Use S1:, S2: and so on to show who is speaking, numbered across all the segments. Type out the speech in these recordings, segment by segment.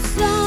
S1: so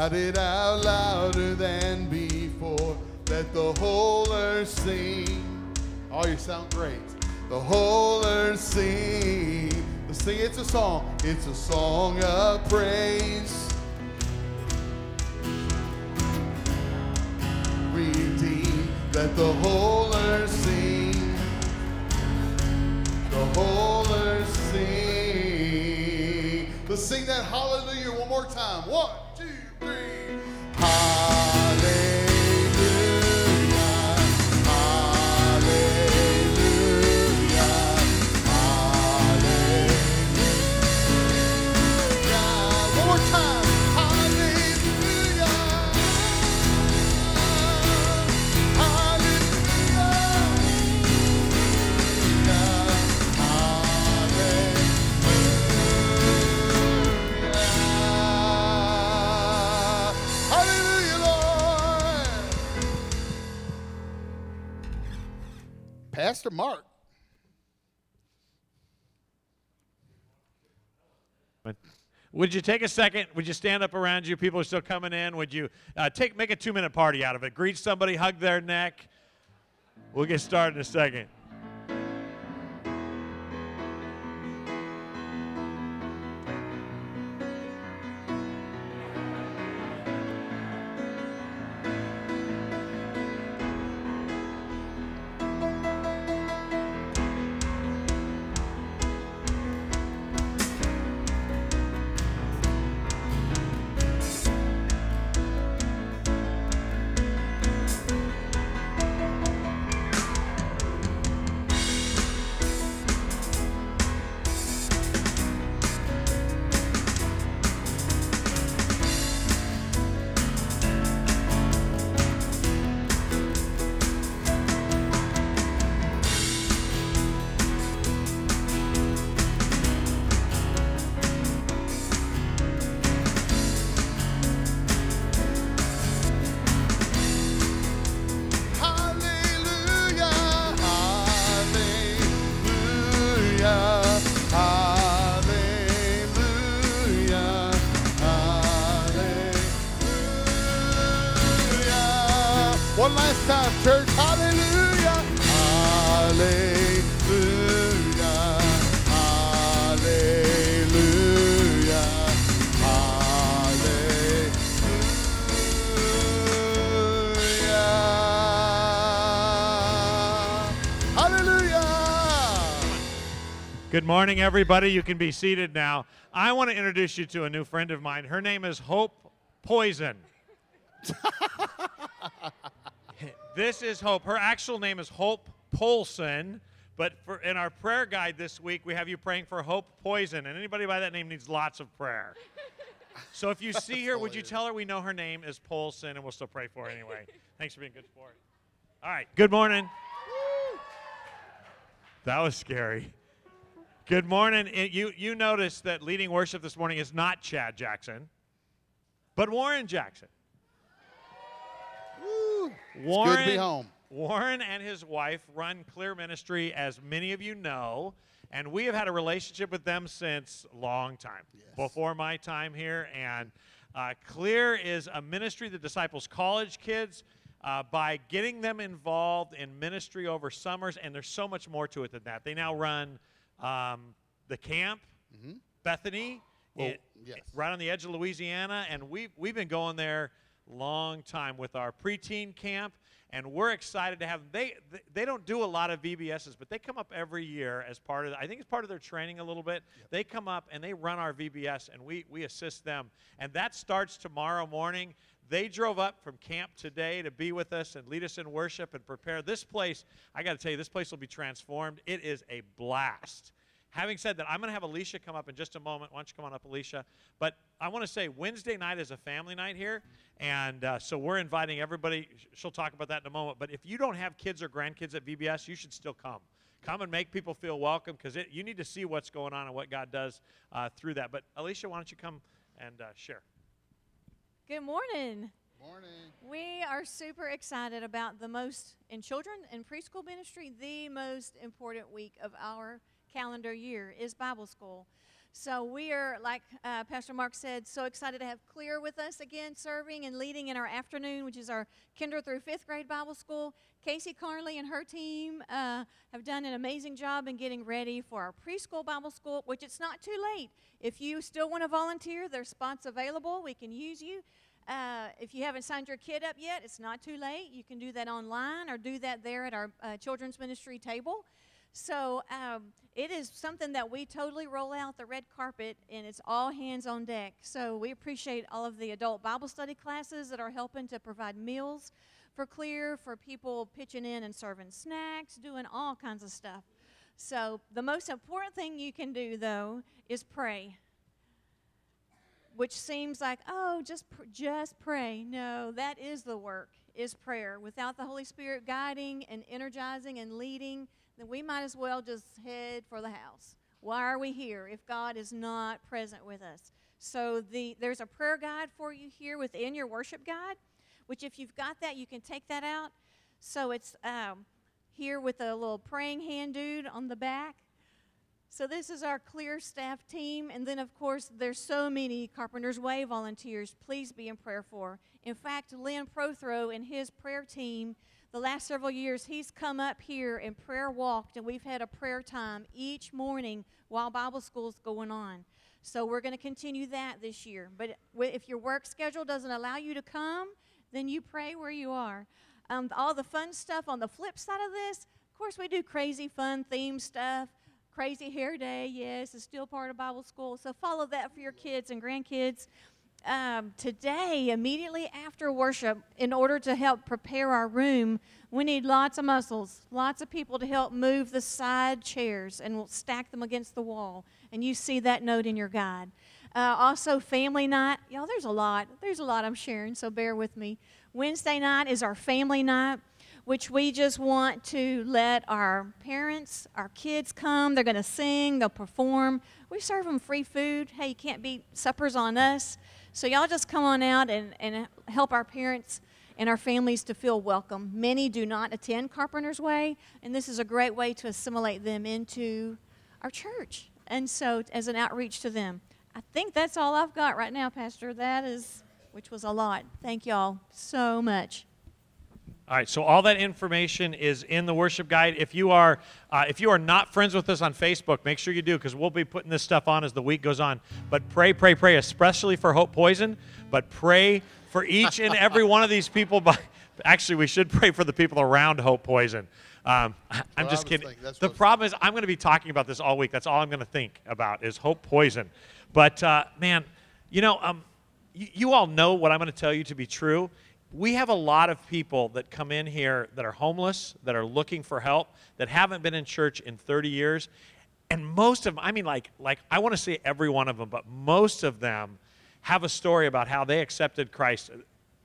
S1: Shout it out louder than before. Let the whole earth sing. Oh, you sound great. The whole earth sing. Let's sing. It's a song. It's a song of praise. Redeemed. Let the whole earth sing. The whole earth sing. Let's sing that hallelujah one more time. One.
S2: Mark. Would you take a second? Would you stand up around you? People are still coming in. Would you uh, take make a two minute party out of it? Greet somebody, hug their neck. We'll get started in a second. Good morning, everybody. You can be seated now. I want to introduce you to a new friend of mine. Her name is Hope Poison. This is Hope. Her actual name is Hope Polson. But for, in our prayer guide this week, we have you praying for Hope Poison. And anybody by that name needs lots of prayer. So if you see her, would you tell her we know her name is Polson and we'll still pray for her anyway? Thanks for being a good sport. All right, good morning. That was scary. Good morning. you, you noticed that leading worship this morning is not Chad Jackson, but Warren Jackson.
S3: Warren, it's good to be home.
S2: Warren and his wife run Clear Ministry, as many of you know, and we have had a relationship with them since a long time, yes. before my time here. And uh, Clear is a ministry that disciples college kids. Uh, by getting them involved in ministry over summers, and there's so much more to it than that. They now run um, the camp, mm-hmm. Bethany, well, oh, it, yes. right on the edge of Louisiana, and we've, we've been going there long time with our preteen camp, and we're excited to have them. They they don't do a lot of VBSs, but they come up every year as part of. I think it's part of their training a little bit. Yep. They come up and they run our VBS, and we we assist them, and that starts tomorrow morning. They drove up from camp today to be with us and lead us in worship and prepare this place. I got to tell you, this place will be transformed. It is a blast Having said that, I'm going to have Alicia come up in just a moment. Why don't you come on up, Alicia? But I want to say Wednesday night is a family night here. And uh, so we're inviting everybody. She'll talk about that in a moment. But if you don't have kids or grandkids at VBS, you should still come. Come and make people feel welcome because you need to see what's going on and what God does uh, through that. But Alicia, why don't you come and uh, share?
S4: Good morning. Morning. We are super excited about the most, in children and preschool ministry, the most important week of our calendar year is Bible school. So we are, like uh, Pastor Mark said, so excited to have Clear with us again, serving and leading in our afternoon, which is our kinder through fifth grade Bible school. Casey Carley and her team uh, have done an amazing job in getting ready for our preschool Bible school, which it's not too late. If you still want to volunteer, there's spots available. We can use you. Uh, if you haven't signed your kid up yet, it's not too late. You can do that online or do that there at our uh, children's ministry table. So um, it is something that we totally roll out the red carpet, and it's all hands on deck. So we appreciate all of the adult Bible study classes that are helping to provide meals for Clear, for people pitching in and serving snacks, doing all kinds of stuff. So the most important thing you can do, though, is pray. Which seems like, oh, just pr- just pray. No, that is the work is prayer. Without the Holy Spirit guiding and energizing and leading then we might as well just head for the house. Why are we here if God is not present with us? So the, there's a prayer guide for you here within your worship guide, which if you've got that, you can take that out. So it's um, here with a little praying hand dude on the back. So this is our clear staff team, and then of course there's so many Carpenters Way volunteers. Please be in prayer for. In fact, Lynn Prothro and his prayer team the last several years, he's come up here and prayer walked, and we've had a prayer time each morning while Bible school's going on. So we're going to continue that this year. But if your work schedule doesn't allow you to come, then you pray where you are. Um, all the fun stuff on the flip side of this, of course, we do crazy fun theme stuff. Crazy Hair Day, yes, is still part of Bible school. So follow that for your kids and grandkids um, today, immediately after worship, in order to help prepare our room, we need lots of muscles, lots of people to help move the side chairs, and we'll stack them against the wall. And you see that note in your guide. Uh, also, family night. Y'all, there's a lot. There's a lot I'm sharing, so bear with me. Wednesday night is our family night, which we just want to let our parents, our kids come. They're going to sing, they'll perform. We serve them free food. Hey, you can't beat suppers on us. So, y'all just come on out and, and help our parents and our families to feel welcome. Many do not attend Carpenter's Way, and this is a great way to assimilate them into our church. And so, as an outreach to them, I think that's all I've got right now, Pastor. That is, which was a lot. Thank y'all so much.
S2: All right, so all that information is in the worship guide. If you are uh, if you are not friends with us on Facebook, make sure you do because we'll be putting this stuff on as the week goes on. But pray, pray, pray, especially for Hope Poison. But pray for each and every one of these people. By actually, we should pray for the people around Hope Poison. Um, I'm just kidding. The problem is I'm going to be talking about this all week. That's all I'm going to think about is Hope Poison. But uh, man, you know, um, you all know what I'm going to tell you to be true we have a lot of people that come in here that are homeless, that are looking for help, that haven't been in church in 30 years. And most of them, I mean, like, like I want to say every one of them, but most of them have a story about how they accepted Christ.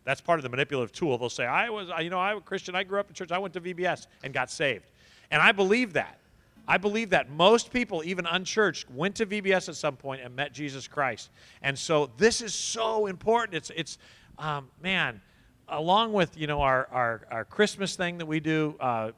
S2: That's part of the manipulative tool. They'll say, I was, you know, I'm a Christian. I grew up in church. I went to VBS and got saved. And I believe that. I believe that most people, even unchurched, went to VBS at some point and met Jesus Christ. And so this is so important. It's, it's um, man, along with you know our our, our Christmas thing that we do uh,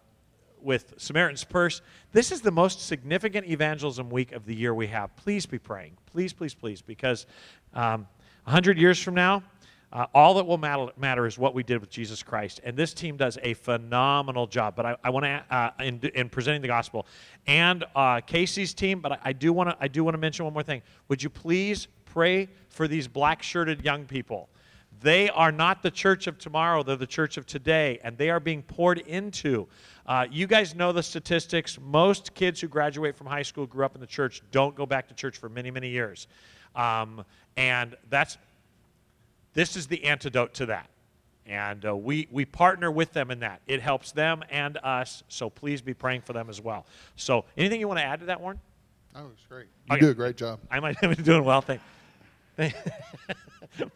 S2: with Samaritan's Purse, this is the most significant evangelism week of the year we have. Please be praying, please, please, please, because um, hundred years from now. Uh, all that will matter, matter, is what we did with Jesus Christ. And this team does a phenomenal job. But I, I want to, uh, in, in, presenting the gospel, and uh, Casey's team, but I, do want to I do want to mention one more thing. Would you please pray for these black shirted young people? They are not the church of tomorrow, they're the church of today, and they are being poured into. Uh, you guys know the statistics. Most kids who graduate from high school, grew up in the church, don't go back to church for many, many years. Um, and that's this is the antidote to that. And uh, we, we partner with them in that. It helps them and us, so please be praying for them as well. So, anything you want to add to that, Warren?
S3: Oh, it's great. You okay. do a great job.
S2: I might have been doing well. Thank you.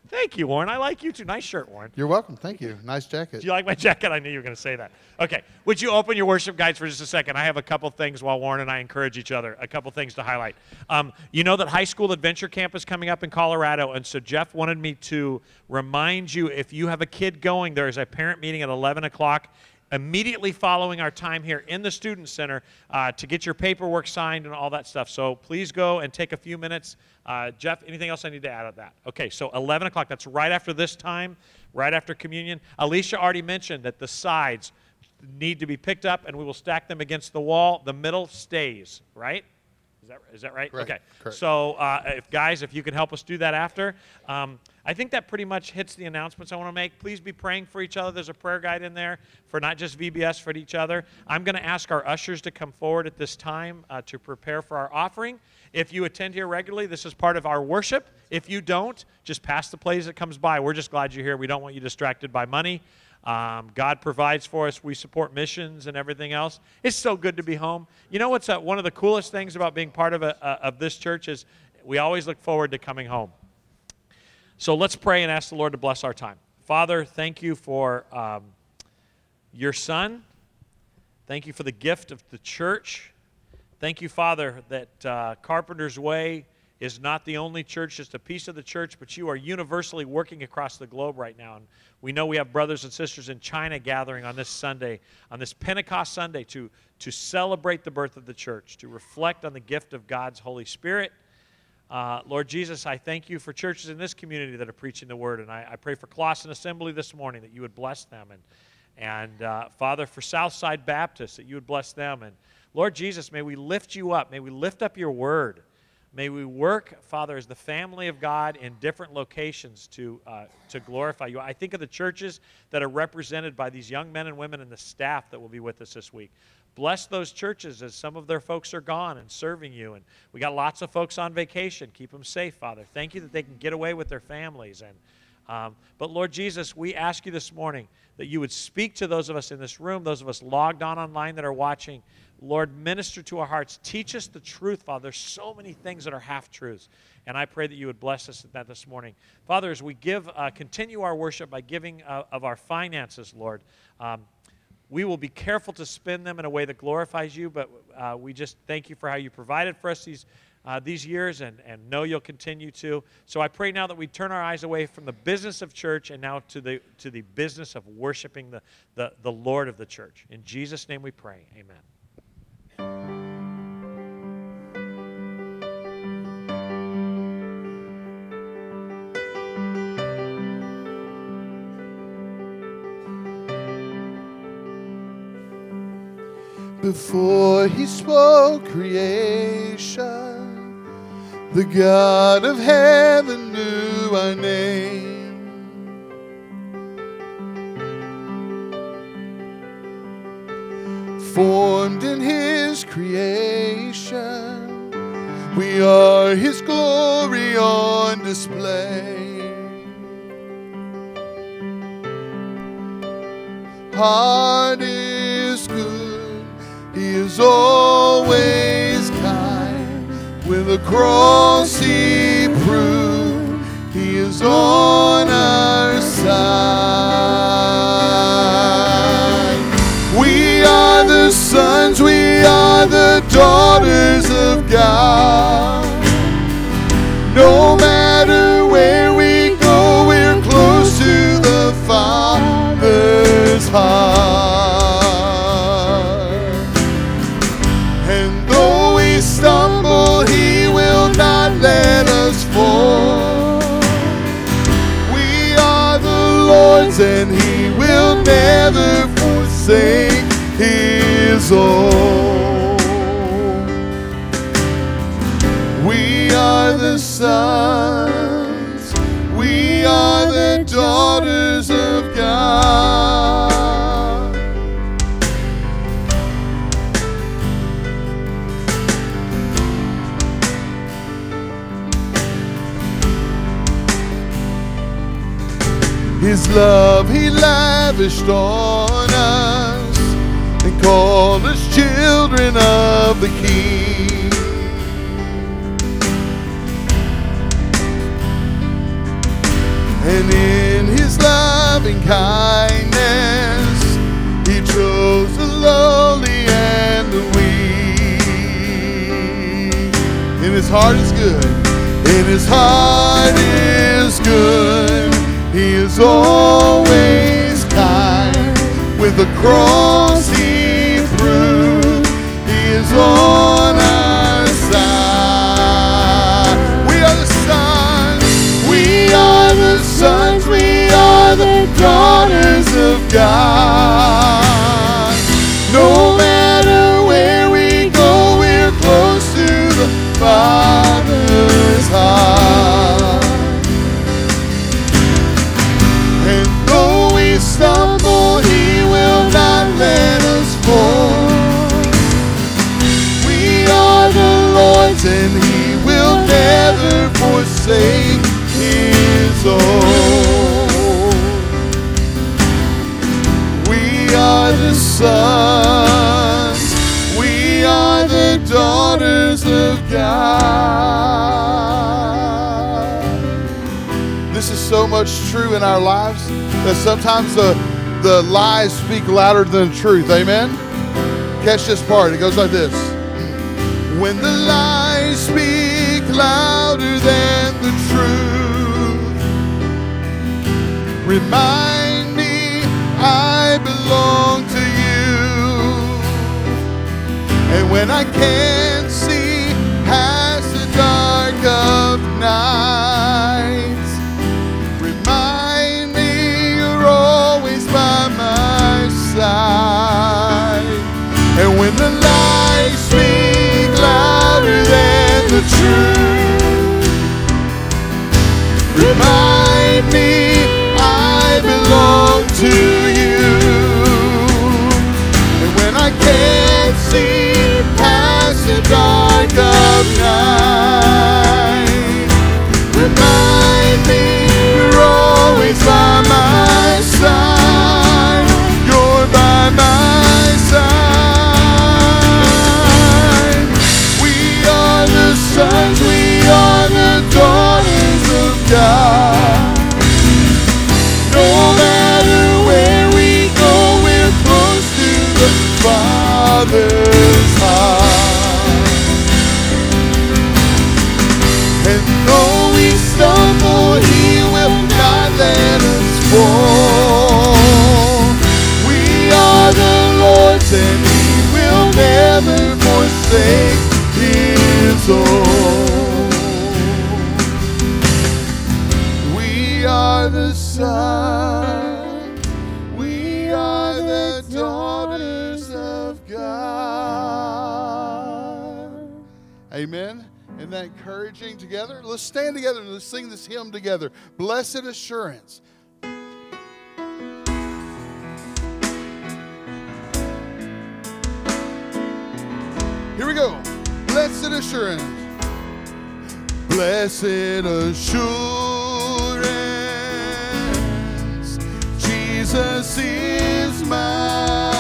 S2: Thank you, Warren. I like you too. Nice shirt, Warren.
S3: You're welcome. Thank you. Nice jacket.
S2: Do you like my jacket? I knew you were going to say that. Okay. Would you open your worship guides for just a second? I have a couple things while Warren and I encourage each other, a couple things to highlight. Um, you know that High School Adventure Camp is coming up in Colorado, and so Jeff wanted me to remind you if you have a kid going, there is a parent meeting at 11 o'clock immediately following our time here in the Student Center uh, to get your paperwork signed and all that stuff. So please go and take a few minutes. Uh, Jeff, anything else I need to add on that? Okay, so 11 o'clock, that's right after this time, right after communion. Alicia already mentioned that the sides need to be picked up and we will stack them against the wall. The middle stays, right? Is that, is that right?
S3: right. Okay. Correct.
S2: So, uh, if guys, if you can help us do that after, um, I think that pretty much hits the announcements I want to make. Please be praying for each other. There's a prayer guide in there for not just VBS, for each other. I'm going to ask our ushers to come forward at this time uh, to prepare for our offering. If you attend here regularly, this is part of our worship. If you don't, just pass the plays that comes by. We're just glad you're here. We don't want you distracted by money. Um, God provides for us. We support missions and everything else. It's so good to be home. You know what's uh, one of the coolest things about being part of, a, of this church is we always look forward to coming home. So let's pray and ask the Lord to bless our time. Father, thank you for um, your son. Thank you for the gift of the church. Thank you, Father, that uh, Carpenter's Way is not the only church, just a piece of the church, but you are universally working across the globe right now. And we know we have brothers and sisters in China gathering on this Sunday, on this Pentecost Sunday, to, to celebrate the birth of the church, to reflect on the gift of God's Holy Spirit. Uh, Lord Jesus, I thank you for churches in this community that are preaching the word. And I, I pray for Clausen Assembly this morning that you would bless them. And, and uh, Father, for Southside Baptist, that you would bless them. And Lord Jesus, may we lift you up. May we lift up your word. May we work, Father, as the family of God in different locations to, uh, to glorify you. I think of the churches that are represented by these young men and women and the staff that will be with us this week. Bless those churches as some of their folks are gone and serving you. And we got lots of folks on vacation. Keep them safe, Father. Thank you that they can get away with their families. And um, but Lord Jesus, we ask you this morning that you would speak to those of us in this room, those of us logged on online that are watching, Lord, minister to our hearts. Teach us the truth, Father. There's so many things that are half truths. And I pray that you would bless us at that this morning. Father, as we give, uh, continue our worship by giving uh, of our finances, Lord, um, we will be careful to spend them in a way that glorifies you. But uh, we just thank you for how you provided for us these. Uh, these years and, and know you'll continue to so i pray now that we turn our eyes away from the business of church and now to the to the business of worshiping the the, the lord of the church in jesus name we pray amen
S1: before he spoke creation. The God of heaven knew our name. His creation. We are His glory on display. God is good, He is always kind. With a cross He proved He is on our side. We are the sons we daughters of God. No matter where we go, we're close to the Father's heart. And though we stumble, He will not let us fall. We are the Lord's, and He will never forsake His own. love he lavished on us and called us children of the King. And in his loving kindness, he chose the lowly and the weak. And his heart is good, and his heart is good. He is always kind. With the cross he proved, he is on our side. We are the sons, we are the sons, we are the daughters of God. forsake his own. We are the sons, we are the daughters of God. This is so much true in our lives that sometimes the, the lies speak louder than the truth. Amen? Catch this part. It goes like this. When the lies speak louder than Remind me I belong to you. And when I can't see past the dark of night, remind me you're always by my side. And when the lies speak louder than the truth, remind me belong to you. And when I can't see past the dark of night, remind me you're always by my side. You're by my side. We are the sons, we are the daughters of God. And though we stumble, He will not let us fall. We are the Lord's, and He will never forsake His own. Amen. Isn't that encouraging together? Let's stand together and let's sing this hymn together. Blessed Assurance. Here we go. Blessed Assurance. Blessed Assurance. Jesus is mine.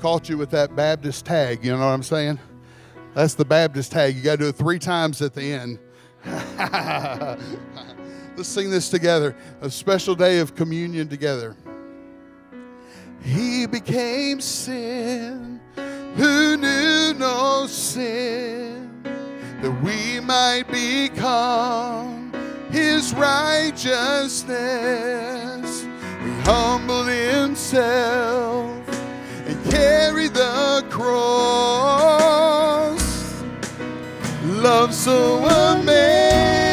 S1: caught you with that Baptist tag. You know what I'm saying? That's the Baptist tag. You got to do it three times at the end. Let's sing this together a special day of communion together. He became sin who knew no sin that we might become his righteousness. He humbled himself carry the cross. Love so amazing.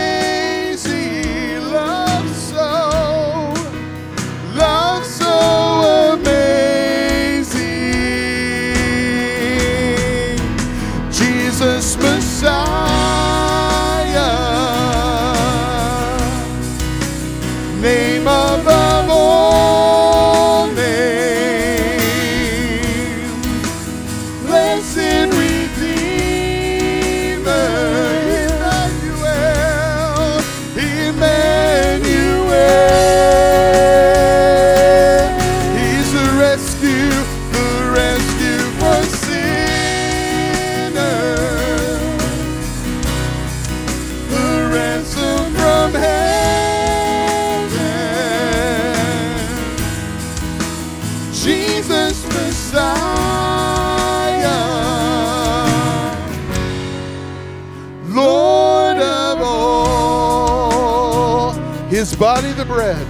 S1: body the bread.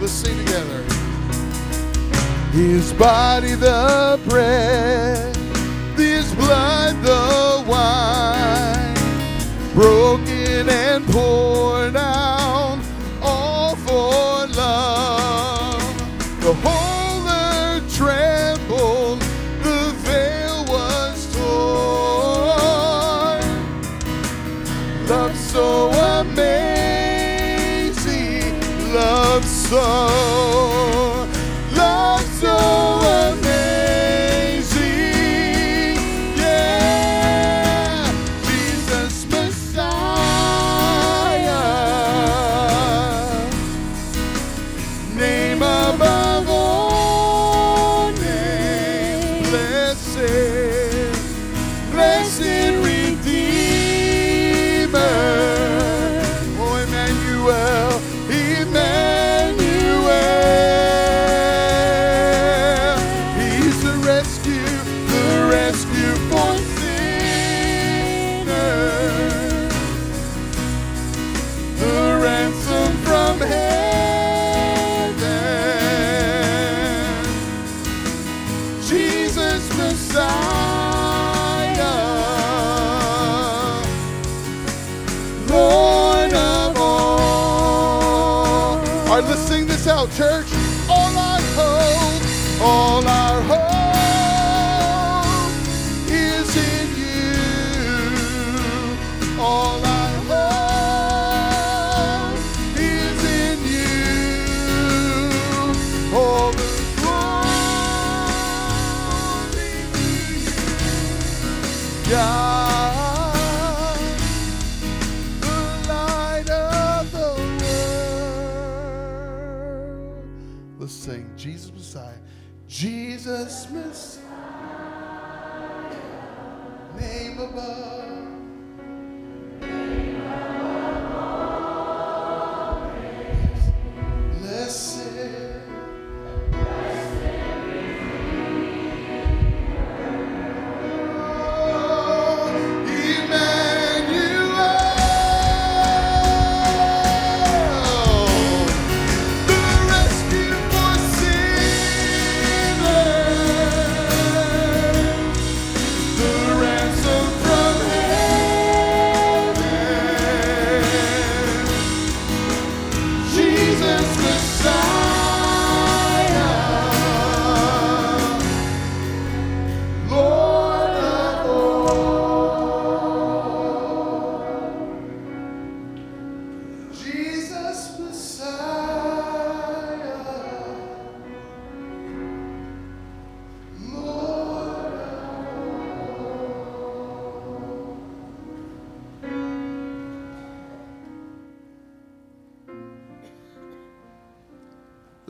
S1: Let's sing together. His body the bread, His blood the wine, broken and poured out.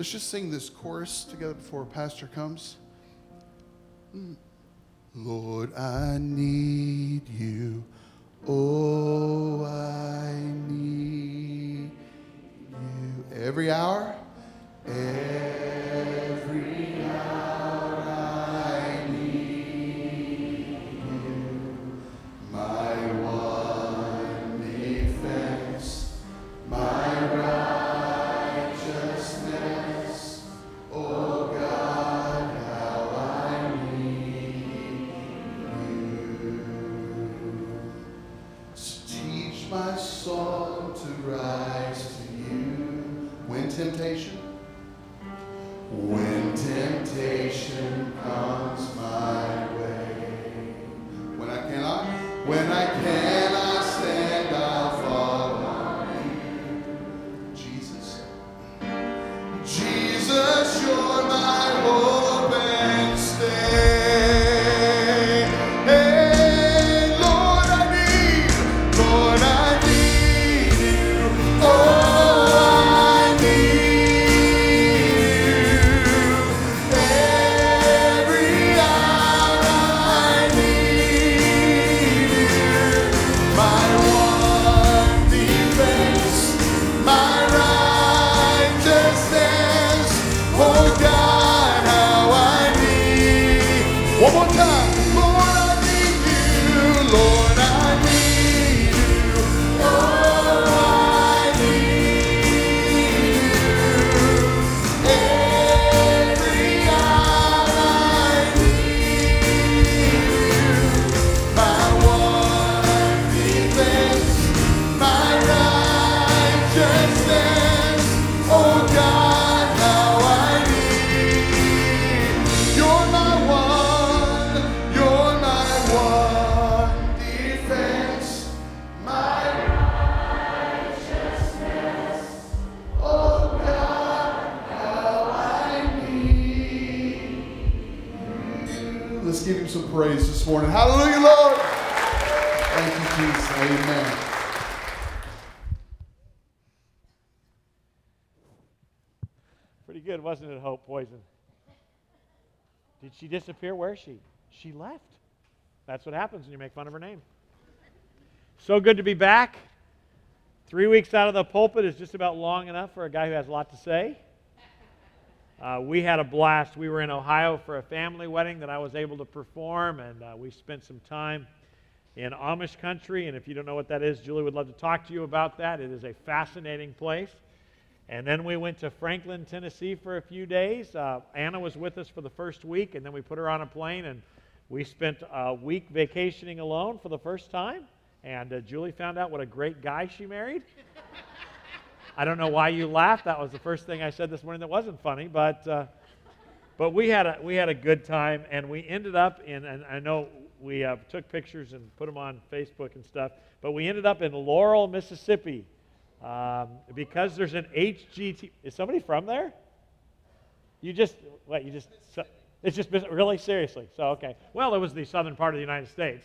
S1: Let's just sing this chorus together before pastor comes. Mm. Lord, I need you. Oh, I need you. Every hour, every
S5: She disappeared. Where is she? She left. That's what happens when you make fun of her name. So good to be back. Three weeks out of the pulpit is just about long enough for a guy who has a lot to say. Uh, we had a blast. We were in Ohio for a family wedding that I was able to perform, and uh, we spent some time in Amish country. And if you don't know what that is, Julie would love to talk to you about that. It is a fascinating place. And then we went to Franklin, Tennessee for a few days. Uh, Anna was with us for the first week, and then we put her on a plane, and we spent a week vacationing alone for the first time. And uh, Julie found out what a great guy she married. I don't know why you laughed. That was the first thing I said this morning that wasn't funny, but. Uh, but we had, a, we had a good time, and we ended up in, and I know we uh, took pictures and put them on Facebook and stuff, but we ended up in Laurel, Mississippi um, because there's an HGT. Is somebody from there? You just, what, you just, it's just really seriously. So, okay. Well, it was the southern part of the United States.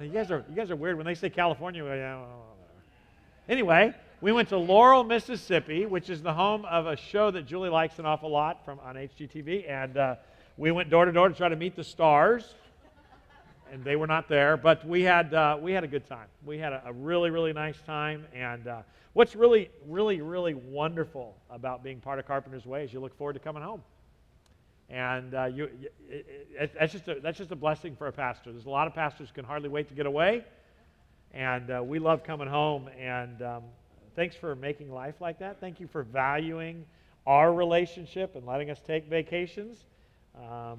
S5: You guys are, you guys are weird. When they say California, well, yeah, anyway, we went to Laurel, Mississippi, which is the home of a show that Julie likes an awful lot from on HGTV, and uh, we went door to door to try to meet the stars and they were not there, but we had, uh, we had a good time. We had a, a really, really nice time. And uh, what's really, really, really wonderful about being part of Carpenter's Way is you look forward to coming home. And uh, you, it, it, it, that's, just a, that's just a blessing for a pastor. There's a lot of pastors can hardly wait to get away. And uh, we love coming home. And um, thanks for making life like that. Thank you for valuing our relationship and letting us take vacations. Um,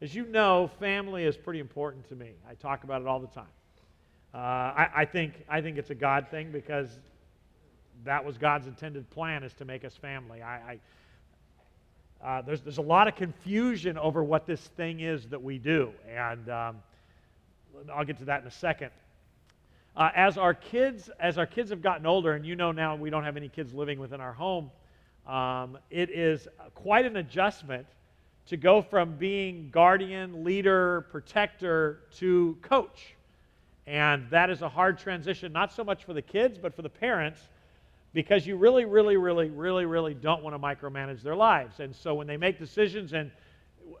S5: as you know, family is pretty important to me. I talk about it all the time. Uh, I, I, think, I think it's a God thing because that was God's intended plan is to make us family. I, I uh, there's, there's a lot of confusion over what this thing is that we do, and um, I'll get to that in a second. Uh, as our kids as our kids have gotten older, and you know now we don't have any kids living within our home, um, it is quite an adjustment to go from being guardian, leader, protector to coach. And that is a hard transition, not so much for the kids, but for the parents, because you really, really, really, really, really don't want to micromanage their lives. And so when they make decisions, and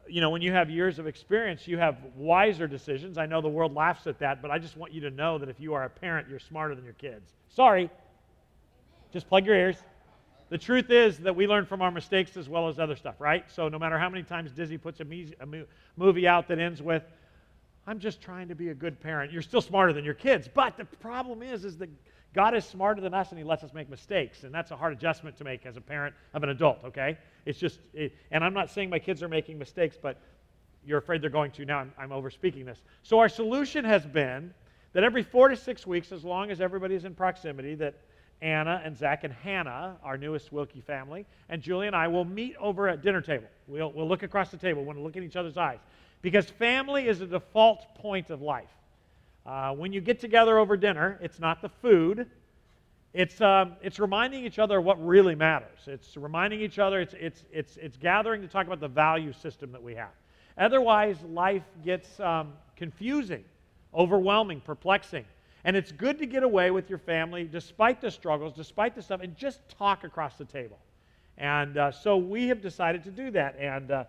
S5: you know, when you have years of experience, you have wiser decisions. I know the world laughs at that, but I just want you to know that if you are a parent, you're smarter than your kids. Sorry. Just plug your ears. The truth is that we learn from our mistakes as well as other stuff, right? So no matter how many times Disney puts a, me- a movie out that ends with, I'm just trying to be a good parent. You're still smarter than your kids. But the problem is, is that God is smarter than us and he lets us make mistakes. And that's a hard adjustment to make as a parent of an adult, okay? It's just, it, and I'm not saying my kids are making mistakes, but you're afraid they're going to. Now I'm, I'm this. So our solution has been that every four to six weeks, as long as everybody's in proximity, that Anna and Zach and Hannah, our newest Wilkie family, and Julie and I will meet over at dinner table. We'll, we'll look across the table, we'll look in each other's eyes, because family is the default point of life. Uh, when you get together over dinner, it's not the food. It's, um, it's reminding each other what really matters. It's reminding each other, it's, it's, it's, it's gathering to talk about the value system that we have. Otherwise, life gets um, confusing, overwhelming, perplexing. And it's good to get away with your family, despite the struggles, despite the stuff, and just talk across the table. And uh, so we have decided to do that. And uh,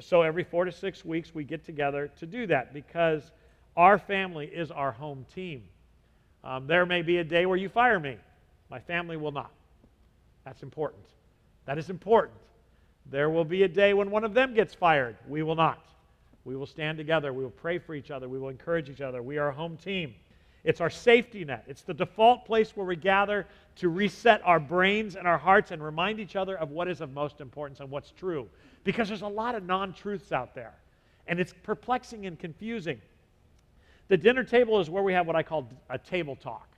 S5: so every four to six weeks, we get together to do that because our family is our home team. Um, there may be a day where you fire me, my family will not. That's important. That is important. There will be a day when one of them gets fired. We will not. We will stand together. We will pray for each other. We will encourage each other. We are a home team. It's our safety net. It's the default place where we gather to reset our brains and our hearts and remind each other of what is of most importance and what's true. Because there's a lot of non truths out there, and it's perplexing and confusing. The dinner table is where we have what I call a table talk.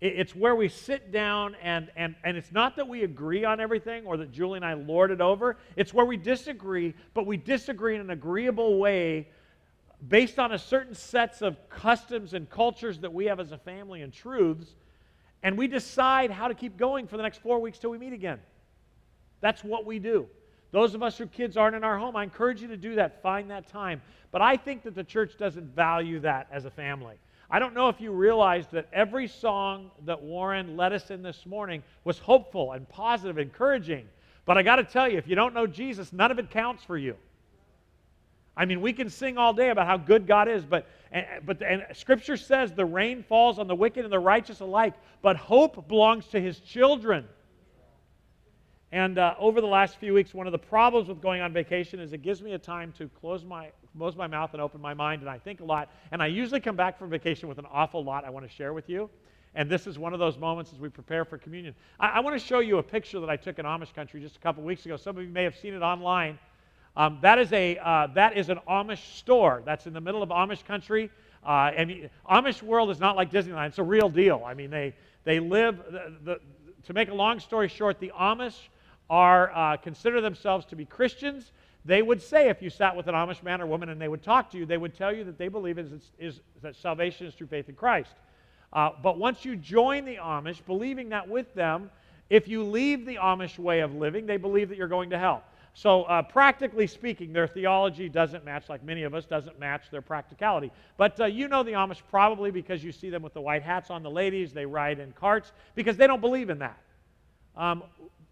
S5: It's where we sit down, and, and, and it's not that we agree on everything or that Julie and I lord it over. It's where we disagree, but we disagree in an agreeable way based on a certain sets of customs and cultures that we have as a family and truths, and we decide how to keep going for the next four weeks till we meet again. That's what we do. Those of us who kids aren't in our home, I encourage you to do that. Find that time. But I think that the church doesn't value that as a family. I don't know if you realized that every song that Warren led us in this morning was hopeful and positive, encouraging. But I got to tell you, if you don't know Jesus, none of it counts for you. I mean, we can sing all day about how good God is, but and, but and Scripture says the rain falls on the wicked and the righteous alike. But hope belongs to His children. And uh, over the last few weeks, one of the problems with going on vacation is it gives me a time to close my close my mouth and open my mind, and I think a lot. And I usually come back from vacation with an awful lot I want to share with you. And this is one of those moments as we prepare for communion. I, I want to show you a picture that I took in Amish country just a couple weeks ago. Some of you may have seen it online. Um, that, is a, uh, that is an Amish store that's in the middle of Amish country. Uh, and Amish world is not like Disneyland, it's a real deal. I mean, they, they live, the, the, to make a long story short, the Amish are uh, consider themselves to be Christians. They would say, if you sat with an Amish man or woman and they would talk to you, they would tell you that they believe is, is, is that salvation is through faith in Christ. Uh, but once you join the Amish, believing that with them, if you leave the Amish way of living, they believe that you're going to hell. So, uh, practically speaking, their theology doesn't match, like many of us, doesn't match their practicality. But uh, you know the Amish probably because you see them with the white hats on the ladies, they ride in carts, because they don't believe in that. Um,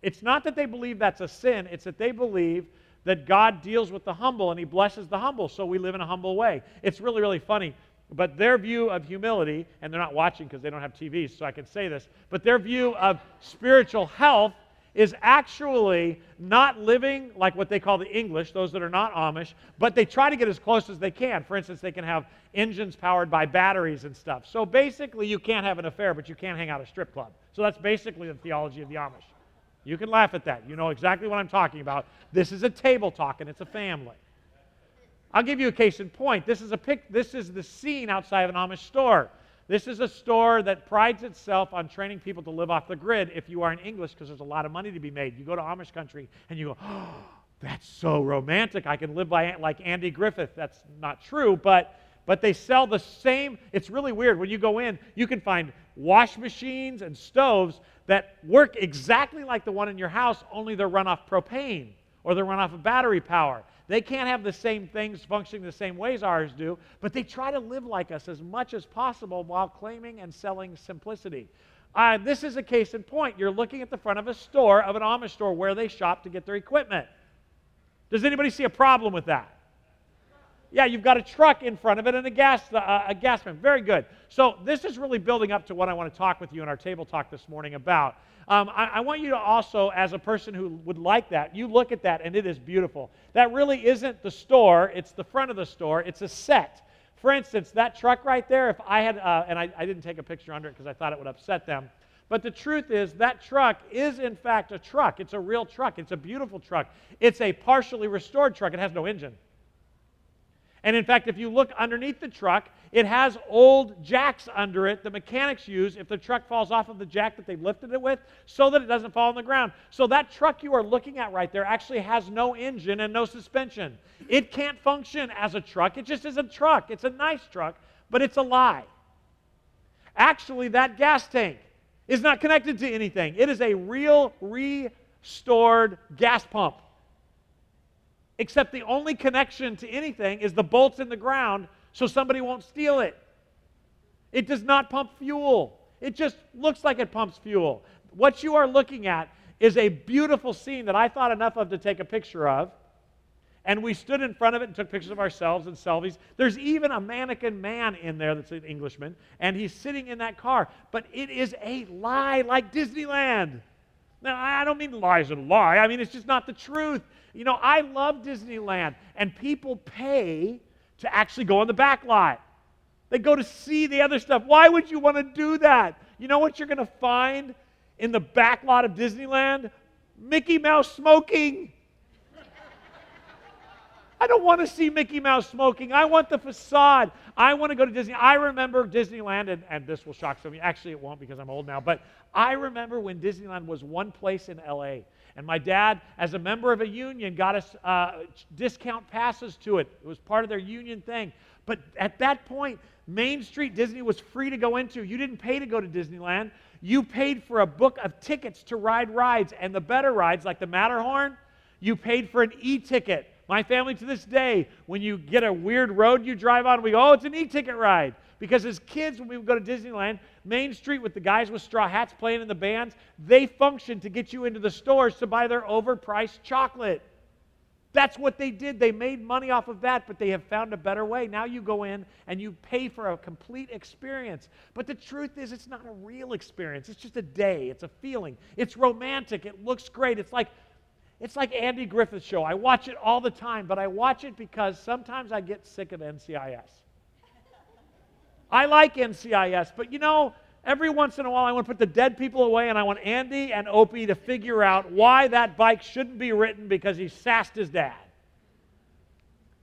S5: it's not that they believe that's a sin, it's that they believe that God deals with the humble and he blesses the humble, so we live in a humble way. It's really, really funny. But their view of humility, and they're not watching because they don't have TVs, so I can say this, but their view of spiritual health is actually not living like what they call the English, those that are not Amish, but they try to get as close as they can. For instance, they can have engines powered by batteries and stuff. So basically, you can't have an affair, but you can't hang out at a strip club. So that's basically the theology of the Amish. You can laugh at that. You know exactly what I'm talking about. This is a table talk, and it's a family. I'll give you a case in point. This is a pic. This is the scene outside of an Amish store. This is a store that prides itself on training people to live off the grid if you are in English, because there's a lot of money to be made. You go to Amish country and you go, oh, that's so romantic. I can live by like Andy Griffith. That's not true, but but they sell the same. It's really weird. When you go in, you can find wash machines and stoves that work exactly like the one in your house, only they're run off propane or they're run off of battery power. They can't have the same things functioning the same ways ours do, but they try to live like us as much as possible while claiming and selling simplicity. Uh, this is a case in point. You're looking at the front of a store, of an Amish store, where they shop to get their equipment. Does anybody see a problem with that? Yeah, you've got a truck in front of it and a gas, uh, a gas man. Very good. So this is really building up to what I want to talk with you in our table talk this morning about. Um, I, I, want you to also, as a person who would like that, you look at that and it is beautiful. That really isn't the store, it's the front of the store, it's a set. For instance, that truck right there, if I had, uh, and I, I didn't take a picture under it because I thought it would upset them. But the truth is, that truck is in fact a truck. It's a real truck. It's a beautiful truck. It's a partially restored truck. It has no engine. And in fact, if you look underneath the truck, it has old jacks under it the mechanics use if the truck falls off of the jack that they've lifted it with so that it doesn't fall on the ground. So that truck you are looking at right there actually has no engine and no suspension. It can't function as a truck. It just is a truck. It's a nice truck, but it's a lie. Actually, that gas tank is not connected to anything, it is a real restored gas pump except the only connection to anything is the bolts in the ground so somebody won't steal it. It does not pump fuel, it just looks like it pumps fuel. What you are looking at is a beautiful scene that I thought enough of to take a picture of. And we stood in front of it and took pictures of ourselves and selfies. There's even a mannequin man in there that's an Englishman, and he's sitting in that car. But it is a lie like Disneyland. Now, I don't mean lies and lie. I mean, it's just not the truth. You know, I love Disneyland, and people pay to actually go on the back lot. They go to see the other stuff. Why would you want to do that? You know what you're going to find in the back lot of Disneyland? Mickey Mouse smoking. I don't want to see Mickey Mouse smoking. I want the facade. I want to go to Disney. I remember Disneyland, and, and this will shock some of you. Actually, it won't because I'm old now, but I remember when Disneyland was one place in LA. And my dad, as a member of a union, got us uh, discount passes to it. It was part of their union thing. But at that point, Main Street Disney was free to go into. You didn't pay to go to Disneyland. You paid for a book of tickets to ride rides, and the better rides, like the Matterhorn, you paid for an e ticket my family to this day, when you get a weird road you drive on, we go, oh, it's an e ticket ride. Because as kids, when we would go to Disneyland, Main Street with the guys with straw hats playing in the bands, they function to get you into the stores to buy their overpriced chocolate. That's what they did. They made money off of that, but they have found a better way. Now you go in and you pay for a complete experience. But the truth is, it's not a real experience. It's just a day, it's a feeling. It's romantic, it looks great. It's like it's like Andy Griffith's show. I watch it all the time, but I watch it because sometimes I get sick of NCIS. I like NCIS, but you know, every once in a while I want to put the dead people away and I want Andy and Opie to figure out why that bike shouldn't be written because he sassed his dad.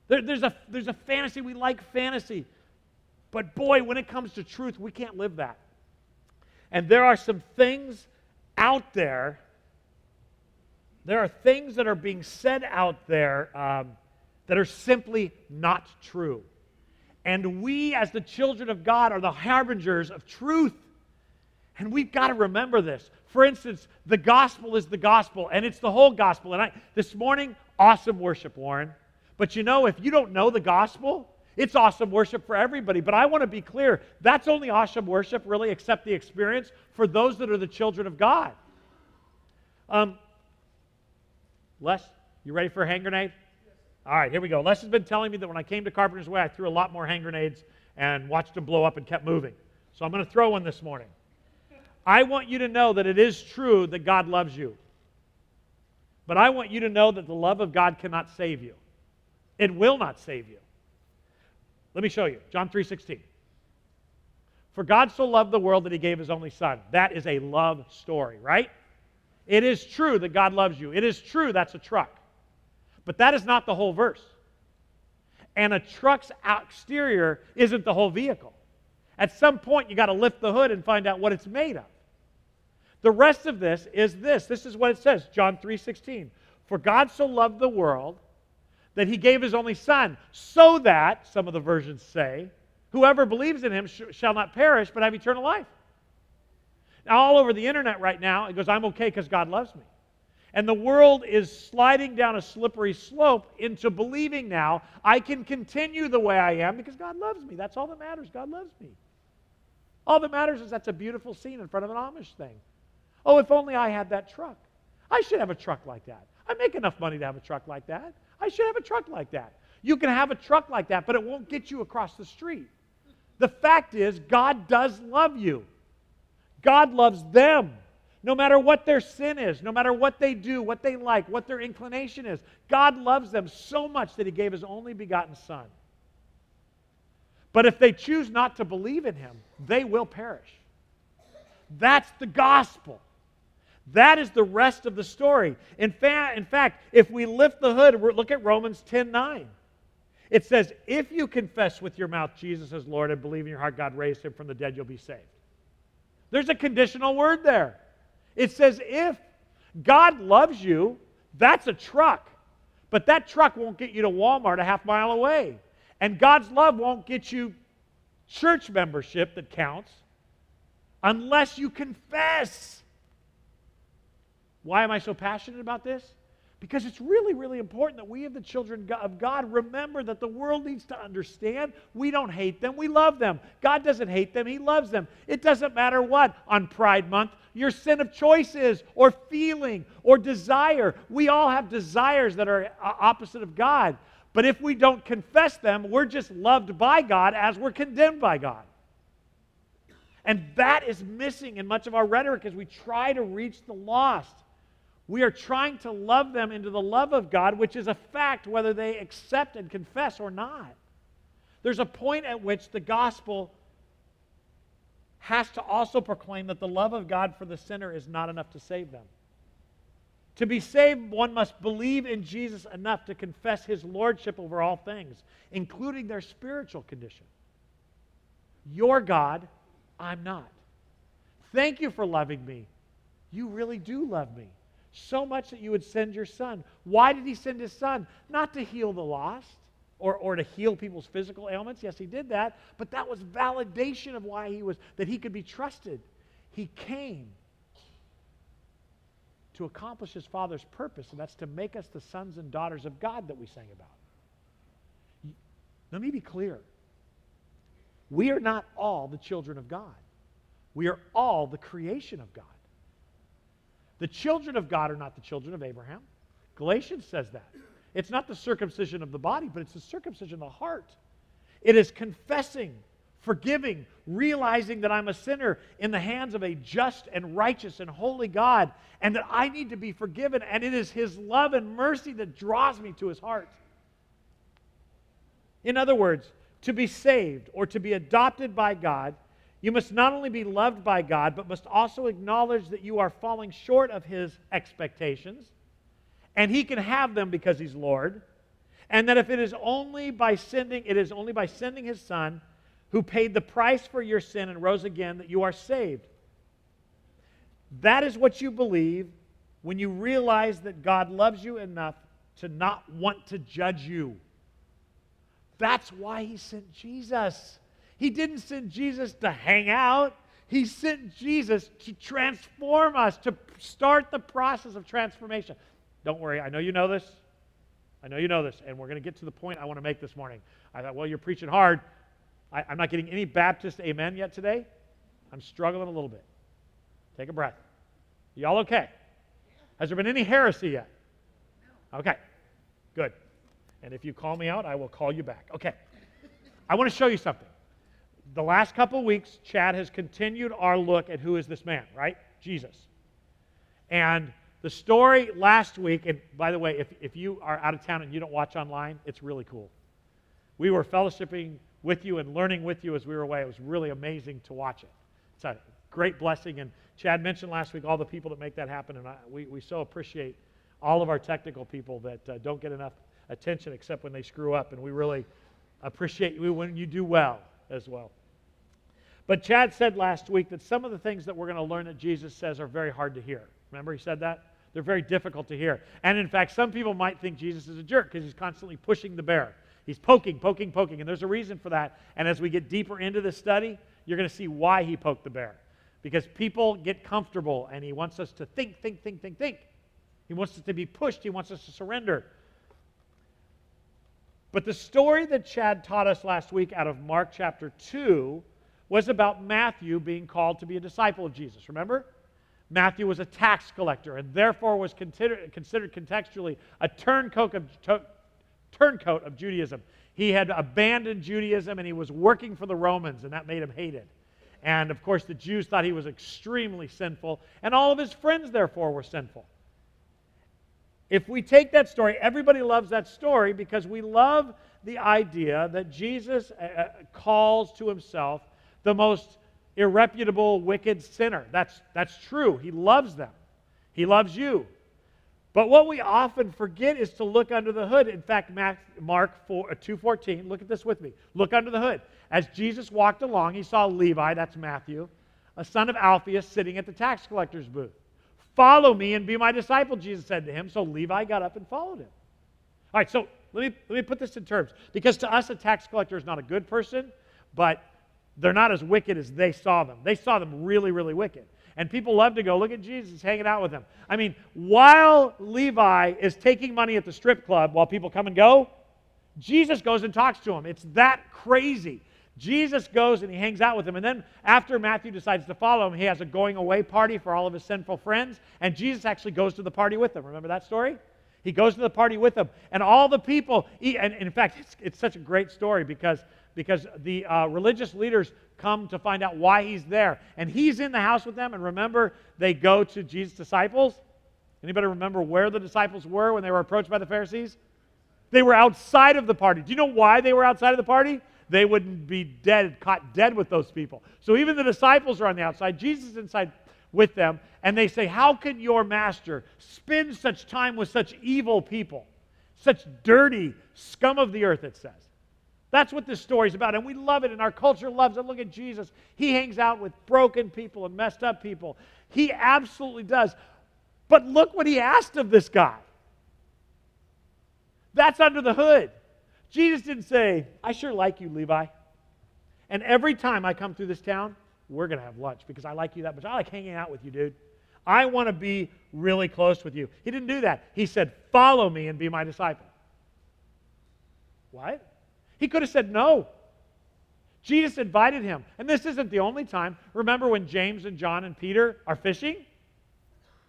S5: There, there's, a, there's a fantasy. We like fantasy. But boy, when it comes to truth, we can't live that. And there are some things out there there are things that are being said out there um, that are simply not true. And we, as the children of God, are the harbingers of truth. And we've got to remember this. For instance, the gospel is the gospel, and it's the whole gospel. And I, this morning, awesome worship, Warren. But you know, if you don't know the gospel, it's awesome worship for everybody. But I want to be clear that's only awesome worship, really, except the experience for those that are the children of God. Um, Les, you ready for a hand grenade? All right, here we go. Les has been telling me that when I came to Carpenter's Way, I threw a lot more hand grenades and watched them blow up and kept moving. So I'm going to throw one this morning. I want you to know that it is true that God loves you. But I want you to know that the love of God cannot save you. It will not save you. Let me show you. John 3:16. For God so loved the world that he gave his only son. That is a love story, right? It is true that God loves you. It is true that's a truck. But that is not the whole verse. And a truck's exterior isn't the whole vehicle. At some point, you got to lift the hood and find out what it's made of. The rest of this is this. This is what it says, John 3:16. For God so loved the world that he gave his only son, so that some of the versions say, whoever believes in him sh- shall not perish but have eternal life all over the internet right now, it goes, I'm okay because God loves me. And the world is sliding down a slippery slope into believing now I can continue the way I am because God loves me. That's all that matters. God loves me. All that matters is that's a beautiful scene in front of an Amish thing. Oh, if only I had that truck. I should have a truck like that. I make enough money to have a truck like that. I should have a truck like that. You can have a truck like that, but it won't get you across the street. The fact is, God does love you. God loves them. No matter what their sin is, no matter what they do, what they like, what their inclination is, God loves them so much that He gave His only begotten Son. But if they choose not to believe in Him, they will perish. That's the gospel. That is the rest of the story. In, fa- in fact, if we lift the hood, look at Romans 10 9. It says, If you confess with your mouth Jesus as Lord and believe in your heart God raised him from the dead, you'll be saved. There's a conditional word there. It says, if God loves you, that's a truck. But that truck won't get you to Walmart a half mile away. And God's love won't get you church membership that counts unless you confess. Why am I so passionate about this? because it's really, really important that we, of the children of God, remember that the world needs to understand we don't hate them, we love them. God doesn't hate them, He loves them. It doesn't matter what on Pride Month your sin of choice is, or feeling, or desire. We all have desires that are uh, opposite of God. But if we don't confess them, we're just loved by God as we're condemned by God. And that is missing in much of our rhetoric as we try to reach the lost. We are trying to love them into the love of God, which is a fact whether they accept and confess or not. There's a point at which the gospel has to also proclaim that the love of God for the sinner is not enough to save them. To be saved, one must believe in Jesus enough to confess his lordship over all things, including their spiritual condition. Your God, I'm not. Thank you for loving me. You really do love me so much that you would send your son. Why did he send his son? Not to heal the lost or, or to heal people's physical ailments. Yes, he did that, but that was validation of why he was, that he could be trusted. He came to accomplish his father's purpose, and that's to make us the sons and daughters of God that we sang about. Let me be clear. We are not all the children of God. We are all the creation of God. The children of God are not the children of Abraham. Galatians says that. It's not the circumcision of the body, but it's the circumcision of the heart. It is confessing, forgiving, realizing that I'm a sinner in the hands of a just and righteous and holy God, and that I need to be forgiven. And it is His love and mercy that draws me to His heart. In other words, to be saved or to be adopted by God you must not only be loved by God, but must also acknowledge that you are falling short of His expectations, and He can have them because He's Lord, and that if it is only by sending, it is only by sending His Son who paid the price for your sin and rose again that you are saved. That is what you believe when you realize that God loves you enough to not want to judge you. That's why he sent Jesus. He didn't send Jesus to hang out. He sent Jesus to transform us, to start the process of transformation. Don't worry, I know you know this. I know you know this, and we're going to get to the point I want to make this morning. I thought, well, you're preaching hard. I, am not getting any Baptist amen yet today. I'm struggling a little bit. Take a breath. Y'all okay? Has there been any heresy yet? Okay, good. And if you call me out, I will call you back. Okay. I want to show you something the last couple weeks, Chad has continued our look at who is this man, right? Jesus. And the story last week, and by the way, if, if you are out of town and you don't watch online, it's really cool. We were fellowshipping with you and learning with you as we were away. It was really amazing to watch it. It's a great blessing. And Chad mentioned last week all the people that make that happen. And I, we, we so appreciate all of our technical people that uh, don't get enough attention except when they screw up. And we really appreciate you when you do well as well. But Chad said last week that some of the things that we're going to learn that Jesus says are very hard to hear. Remember, he said that? They're very difficult to hear. And in fact, some people might think Jesus is a jerk because he's constantly pushing the bear. He's poking, poking, poking. And there's a reason for that. And as we get deeper into this study, you're going to see why he poked the bear. Because people get comfortable and he wants us to think, think, think, think, think. He wants us to be pushed, he wants us to surrender. But the story that Chad taught us last week out of Mark chapter 2 was about Matthew being called to be a disciple of Jesus. Remember? Matthew was a tax collector and therefore was considered, considered contextually a turncoat of, turncoat of Judaism. He had abandoned Judaism and he was working for the Romans, and that made him hated. And of course, the Jews thought he was extremely sinful, and all of his friends, therefore, were sinful. If we take that story, everybody loves that story because we love the idea that Jesus uh, uh, calls to himself the most irreputable, wicked sinner. That's, that's true. He loves them, He loves you. But what we often forget is to look under the hood. In fact, Mark 4, uh, 2.14, look at this with me. Look under the hood. As Jesus walked along, he saw Levi, that's Matthew, a son of Alphaeus, sitting at the tax collector's booth. Follow me and be my disciple, Jesus said to him. So Levi got up and followed him. All right, so let me, let me put this in terms. Because to us, a tax collector is not a good person, but they're not as wicked as they saw them. They saw them really, really wicked. And people love to go, look at Jesus hanging out with them. I mean, while Levi is taking money at the strip club while people come and go, Jesus goes and talks to him. It's that crazy. Jesus goes and he hangs out with him. And then after Matthew decides to follow him, he has a going away party for all of his sinful friends. And Jesus actually goes to the party with them. Remember that story? He goes to the party with them. And all the people, and in fact, it's, it's such a great story because because the uh, religious leaders come to find out why he's there. And he's in the house with them. And remember, they go to Jesus' disciples. Anybody remember where the disciples were when they were approached by the Pharisees? They were outside of the party. Do you know why they were outside of the party? They would be dead, caught dead with those people. So even the disciples are on the outside. Jesus is inside with them, and they say, How can your master spend such time with such evil people, such dirty scum of the earth, it says? That's what this story is about. And we love it, and our culture loves it. Look at Jesus. He hangs out with broken people and messed up people. He absolutely does. But look what he asked of this guy. That's under the hood. Jesus didn't say, I sure like you, Levi. And every time I come through this town, we're going to have lunch because I like you that much. I like hanging out with you, dude. I want to be really close with you. He didn't do that. He said, Follow me and be my disciple. What? He could have said no. Jesus invited him. And this isn't the only time. Remember when James and John and Peter are fishing?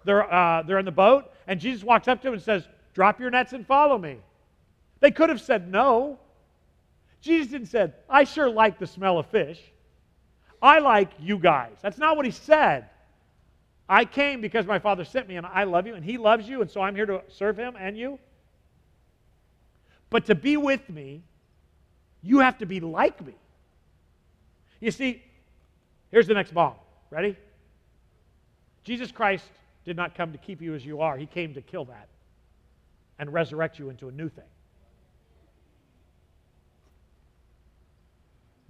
S5: They're, uh, they're in the boat, and Jesus walks up to him and says, Drop your nets and follow me. They could have said no. Jesus didn't say, I sure like the smell of fish. I like you guys. That's not what he said. I came because my Father sent me, and I love you, and he loves you, and so I'm here to serve him and you. But to be with me you have to be like me. You see, here's the next bomb. Ready? Jesus Christ did not come to keep you as you are, He came to kill that and resurrect you into a new thing.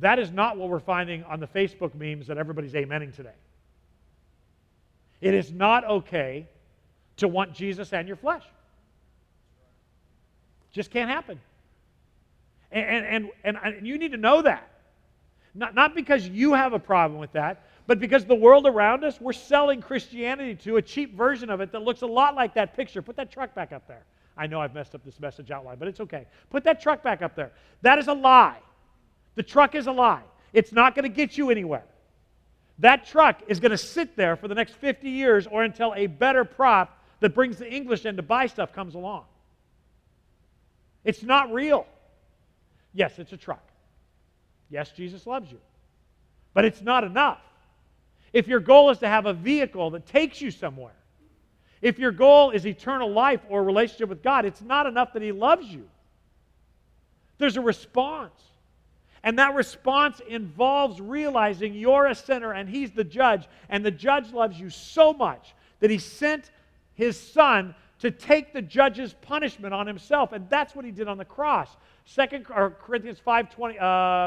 S5: That is not what we're finding on the Facebook memes that everybody's amening today. It is not okay to want Jesus and your flesh. Just can't happen. And, and, and, and you need to know that. Not, not because you have a problem with that, but because the world around us, we're selling Christianity to a cheap version of it that looks a lot like that picture. Put that truck back up there. I know I've messed up this message outline, but it's okay. Put that truck back up there. That is a lie. The truck is a lie. It's not going to get you anywhere. That truck is going to sit there for the next 50 years or until a better prop that brings the English in to buy stuff comes along. It's not real. Yes, it's a truck. Yes, Jesus loves you. But it's not enough. If your goal is to have a vehicle that takes you somewhere, if your goal is eternal life or a relationship with God, it's not enough that He loves you. There's a response. And that response involves realizing you're a sinner and He's the judge, and the judge loves you so much that He sent His Son to take the judge's punishment on Himself. And that's what He did on the cross. Second Corinthians uh,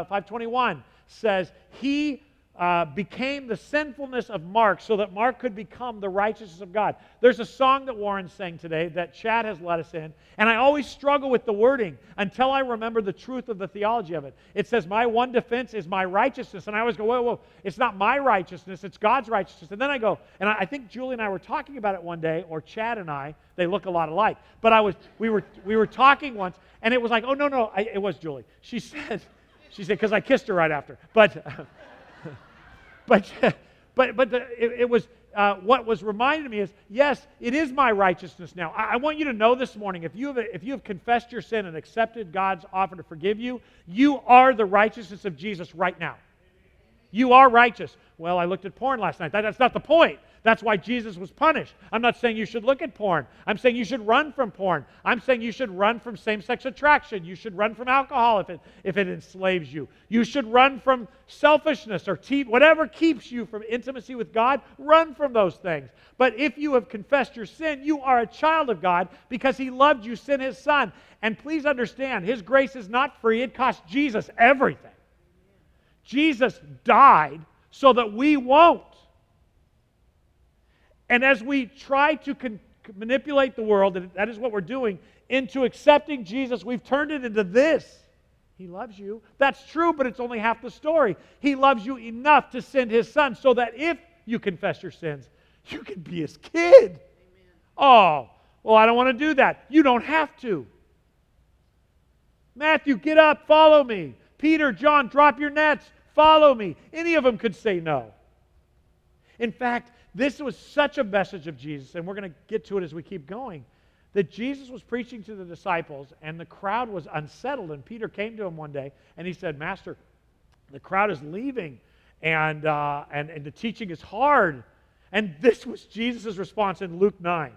S5: 521 says, He uh, became the sinfulness of Mark so that Mark could become the righteousness of God. There's a song that Warren sang today that Chad has let us in, and I always struggle with the wording until I remember the truth of the theology of it. It says, My one defense is my righteousness. And I always go, Whoa, whoa, it's not my righteousness, it's God's righteousness. And then I go, and I think Julie and I were talking about it one day, or Chad and I, they look a lot alike. But I was, we were, we were talking once, and it was like, oh no, no, I, it was Julie. She said, she said, because I kissed her right after. But but, but, but the, it, it, was uh, what was reminded me is yes, it is my righteousness now. I, I want you to know this morning if you, have, if you have confessed your sin and accepted God's offer to forgive you, you are the righteousness of Jesus right now. You are righteous. Well, I looked at porn last night. That, that's not the point. That's why Jesus was punished. I'm not saying you should look at porn. I'm saying you should run from porn. I'm saying you should run from same sex attraction. You should run from alcohol if it, if it enslaves you. You should run from selfishness or te- whatever keeps you from intimacy with God. Run from those things. But if you have confessed your sin, you are a child of God because He loved you, sent His Son. And please understand, His grace is not free, it cost Jesus everything. Jesus died so that we won't. And as we try to con- manipulate the world, and that is what we're doing, into accepting Jesus, we've turned it into this. He loves you. That's true, but it's only half the story. He loves you enough to send his son so that if you confess your sins, you can be his kid. Amen. Oh, well, I don't want to do that. You don't have to. Matthew, get up, follow me. Peter, John, drop your nets, follow me. Any of them could say no. In fact, this was such a message of Jesus, and we're going to get to it as we keep going, that Jesus was preaching to the disciples, and the crowd was unsettled. And Peter came to him one day, and he said, Master, the crowd is leaving, and, uh, and, and the teaching is hard. And this was Jesus' response in Luke 9.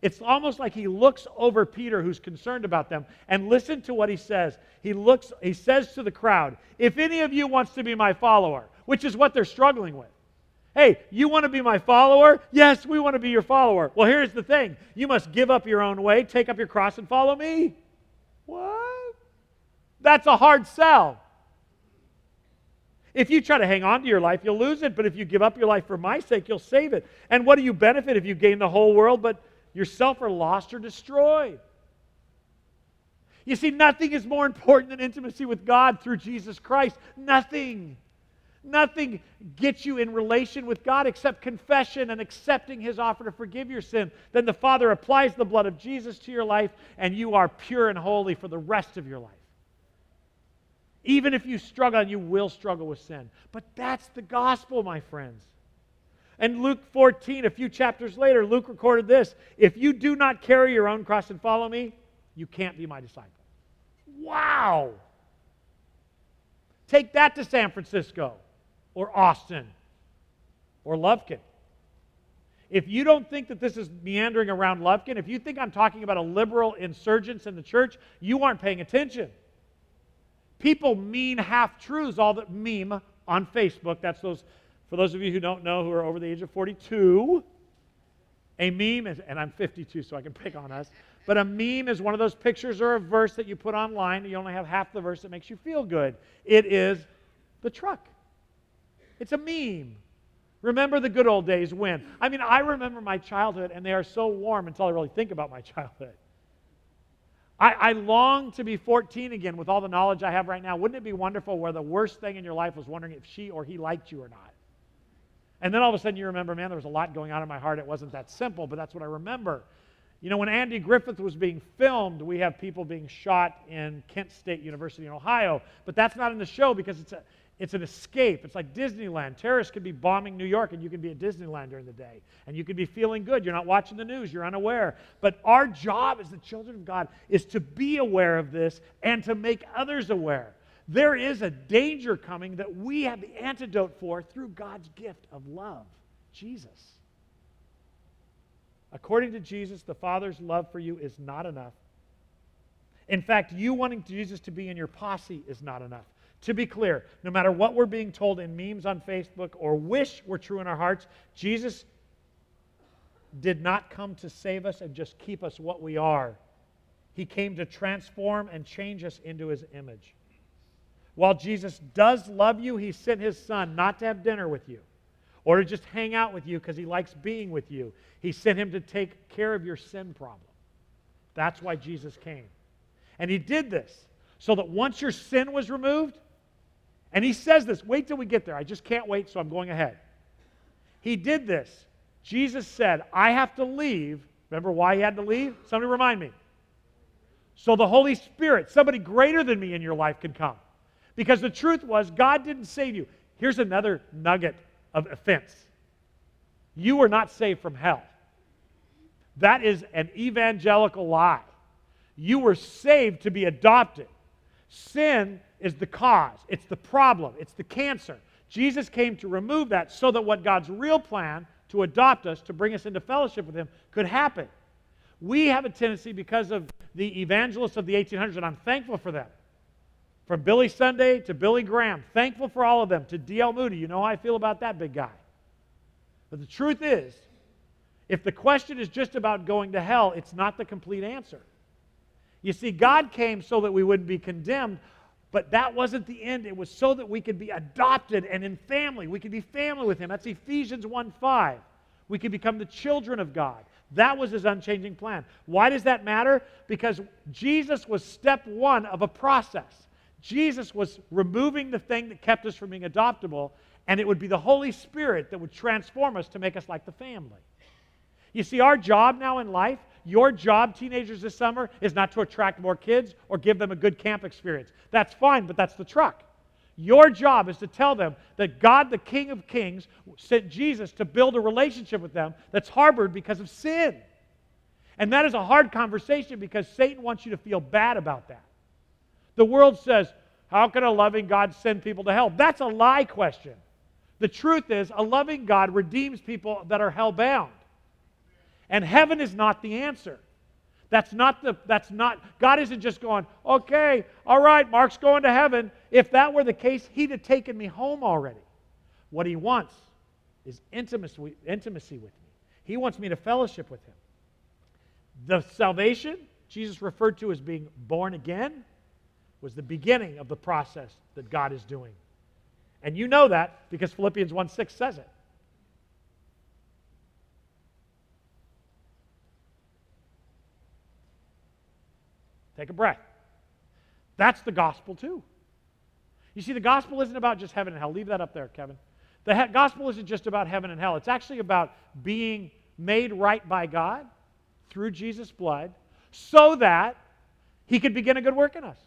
S5: It's almost like he looks over Peter, who's concerned about them, and listen to what he says. He looks, he says to the crowd, If any of you wants to be my follower, which is what they're struggling with, Hey, you want to be my follower? Yes, we want to be your follower. Well, here's the thing you must give up your own way, take up your cross, and follow me. What? That's a hard sell. If you try to hang on to your life, you'll lose it. But if you give up your life for my sake, you'll save it. And what do you benefit if you gain the whole world but yourself are lost or destroyed? You see, nothing is more important than intimacy with God through Jesus Christ. Nothing. Nothing gets you in relation with God except confession and accepting His offer to forgive your sin. Then the Father applies the blood of Jesus to your life, and you are pure and holy for the rest of your life. Even if you struggle, and you will struggle with sin. But that's the gospel, my friends. And Luke 14, a few chapters later, Luke recorded this If you do not carry your own cross and follow me, you can't be my disciple. Wow! Take that to San Francisco or Austin or Lufkin. If you don't think that this is meandering around Lufkin, if you think I'm talking about a liberal insurgence in the church, you aren't paying attention. People mean half truths, all that meme on Facebook. That's those, for those of you who don't know who are over the age of 42, a meme is, and I'm 52, so I can pick on us, but a meme is one of those pictures or a verse that you put online. You only have half the verse that makes you feel good. It is the truck. It's a meme. Remember the good old days when. I mean, I remember my childhood, and they are so warm until I really think about my childhood. I, I, long to be 14 again with all the knowledge I have right now. Wouldn't it be wonderful where the worst thing in your life was wondering if she or he liked you or not? And then all of a sudden you remember, man, there was a lot going on in my heart. It wasn't that simple, but that's what I remember. You know, when Andy Griffith was being filmed, we have people being shot in Kent State University in Ohio, but that's not in the show because it's a, it's an escape. It's like Disneyland. Terrorists could be bombing New York, and you can be at Disneyland during the day, and you could be feeling good. You're not watching the news, you're unaware. But our job as the children of God is to be aware of this and to make others aware. There is a danger coming that we have the antidote for through God's gift of love Jesus. According to Jesus, the Father's love for you is not enough. In fact, you wanting Jesus to be in your posse is not enough. To be clear, no matter what we're being told in memes on Facebook or wish were true in our hearts, Jesus did not come to save us and just keep us what we are. He came to transform and change us into his image. While Jesus does love you, he sent his son not to have dinner with you or to just hang out with you because he likes being with you. He sent him to take care of your sin problem. That's why Jesus came. And he did this so that once your sin was removed, and he says this wait till we get there. I just can't wait, so I'm going ahead. He did this. Jesus said, I have to leave. Remember why he had to leave? Somebody remind me. So the Holy Spirit, somebody greater than me in your life, can come. Because the truth was, God didn't save you. Here's another nugget of offense you were not saved from hell. That is an evangelical lie. You were saved to be adopted. Sin is the cause, it's the problem, it's the cancer. Jesus came to remove that so that what God's real plan to adopt us, to bring us into fellowship with Him, could happen. We have a tendency because of the evangelists of the 1800s, and I'm thankful for them. From Billy Sunday to Billy Graham, thankful for all of them, to D.L. Moody. You know how I feel about that big guy. But the truth is, if the question is just about going to hell, it's not the complete answer. You see, God came so that we wouldn't be condemned, but that wasn't the end. It was so that we could be adopted and in family. We could be family with Him. That's Ephesians 1 5. We could become the children of God. That was His unchanging plan. Why does that matter? Because Jesus was step one of a process. Jesus was removing the thing that kept us from being adoptable, and it would be the Holy Spirit that would transform us to make us like the family. You see, our job now in life your job, teenagers, this summer is not to attract more kids or give them a good camp experience. That's fine, but that's the truck. Your job is to tell them that God, the King of Kings, sent Jesus to build a relationship with them that's harbored because of sin. And that is a hard conversation because Satan wants you to feel bad about that. The world says, How can a loving God send people to hell? That's a lie question. The truth is, a loving God redeems people that are hell bound. And heaven is not the answer. That's not the, that's not, God isn't just going, okay, all right, Mark's going to heaven. If that were the case, he'd have taken me home already. What he wants is intimacy, intimacy with me, he wants me to fellowship with him. The salvation Jesus referred to as being born again was the beginning of the process that God is doing. And you know that because Philippians 1 6 says it. Take a breath. That's the gospel, too. You see, the gospel isn't about just heaven and hell. Leave that up there, Kevin. The he- gospel isn't just about heaven and hell, it's actually about being made right by God through Jesus' blood so that he could begin a good work in us.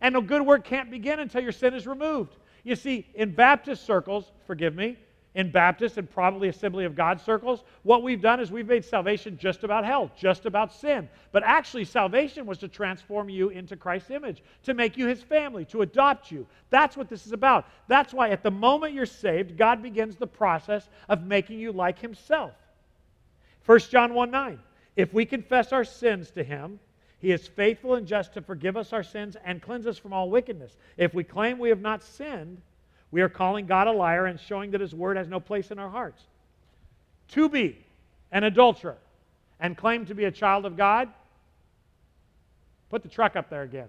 S5: And a good work can't begin until your sin is removed. You see, in Baptist circles, forgive me, in Baptist and probably Assembly of God circles, what we've done is we've made salvation just about hell, just about sin. But actually, salvation was to transform you into Christ's image, to make you his family, to adopt you. That's what this is about. That's why at the moment you're saved, God begins the process of making you like himself. 1 John 1 9. If we confess our sins to him, he is faithful and just to forgive us our sins and cleanse us from all wickedness. If we claim we have not sinned, we are calling God a liar and showing that his word has no place in our hearts. To be an adulterer and claim to be a child of God, put the truck up there again.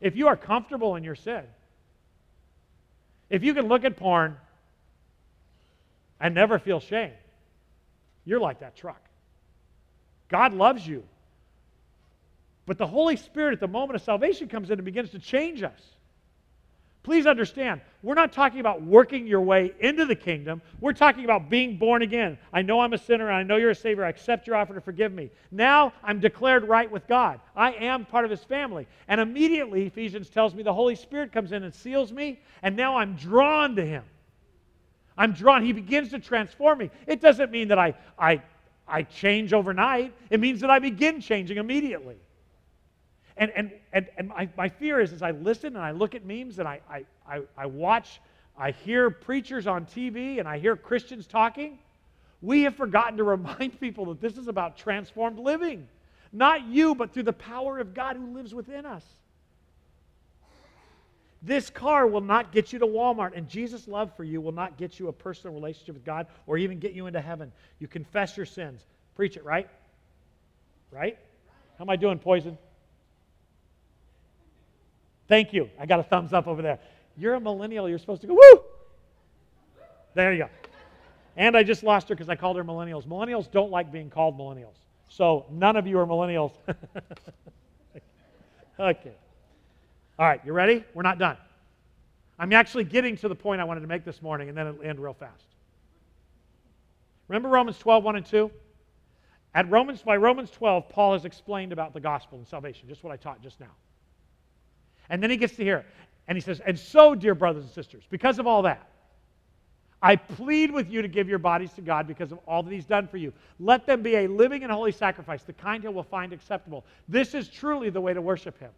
S5: If you are comfortable in your sin, if you can look at porn and never feel shame, you're like that truck. God loves you. But the Holy Spirit at the moment of salvation comes in and begins to change us. Please understand, we're not talking about working your way into the kingdom. We're talking about being born again. I know I'm a sinner and I know you're a savior. I accept your offer to forgive me. Now I'm declared right with God. I am part of his family. And immediately, Ephesians tells me the Holy Spirit comes in and seals me, and now I'm drawn to him. I'm drawn. He begins to transform me. It doesn't mean that I, I, I change overnight, it means that I begin changing immediately and, and, and, and my, my fear is as I listen and I look at memes and I, I, I, I watch, I hear preachers on TV and I hear Christians talking, we have forgotten to remind people that this is about transformed living. Not you, but through the power of God who lives within us. This car will not get you to Walmart, and Jesus' love for you will not get you a personal relationship with God or even get you into heaven. You confess your sins. Preach it, right? Right? How am I doing, poison? Thank you. I got a thumbs up over there. You're a millennial. You're supposed to go, woo! There you go. And I just lost her because I called her millennials. Millennials don't like being called millennials. So none of you are millennials. okay. All right, you ready? We're not done. I'm actually getting to the point I wanted to make this morning, and then it'll end real fast. Remember Romans 12, 1 and 2? At Romans, by Romans 12, Paul has explained about the gospel and salvation, just what I taught just now. And then he gets to here. And he says, And so, dear brothers and sisters, because of all that, I plead with you to give your bodies to God because of all that He's done for you. Let them be a living and holy sacrifice, the kind He will find acceptable. This is truly the way to worship Him.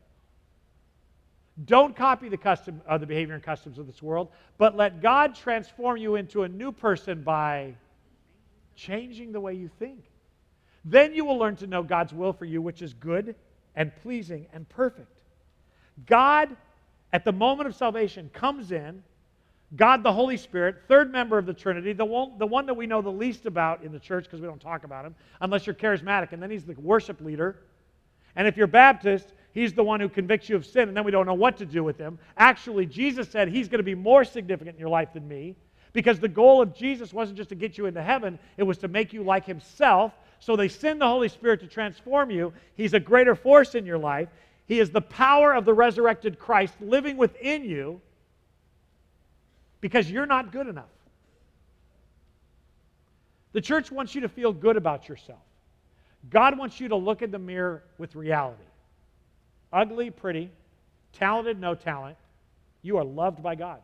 S5: Don't copy the custom, uh, the behavior and customs of this world, but let God transform you into a new person by changing the way you think. Then you will learn to know God's will for you, which is good and pleasing and perfect. God, at the moment of salvation, comes in. God the Holy Spirit, third member of the Trinity, the one, the one that we know the least about in the church because we don't talk about him, unless you're charismatic. And then he's the worship leader. And if you're Baptist, he's the one who convicts you of sin, and then we don't know what to do with him. Actually, Jesus said he's going to be more significant in your life than me because the goal of Jesus wasn't just to get you into heaven, it was to make you like himself. So they send the Holy Spirit to transform you. He's a greater force in your life. He is the power of the resurrected Christ living within you because you're not good enough. The church wants you to feel good about yourself. God wants you to look in the mirror with reality. Ugly, pretty, talented, no talent, you are loved by God.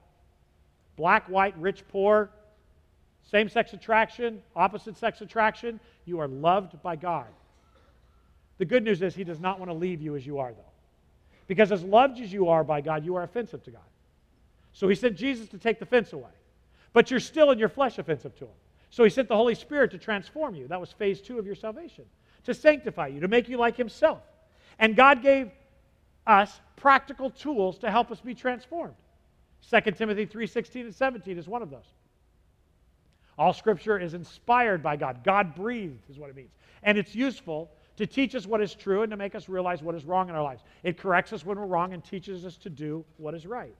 S5: Black, white, rich, poor, same sex attraction, opposite sex attraction, you are loved by God. The good news is he does not want to leave you as you are, though. Because as loved as you are by God, you are offensive to God. So he sent Jesus to take the fence away. But you're still in your flesh offensive to him. So he sent the Holy Spirit to transform you. That was phase two of your salvation, to sanctify you, to make you like himself. And God gave us practical tools to help us be transformed. 2 Timothy 3:16 and 17 is one of those. All scripture is inspired by God. God breathed is what it means. And it's useful to teach us what is true and to make us realize what is wrong in our lives. It corrects us when we're wrong and teaches us to do what is right.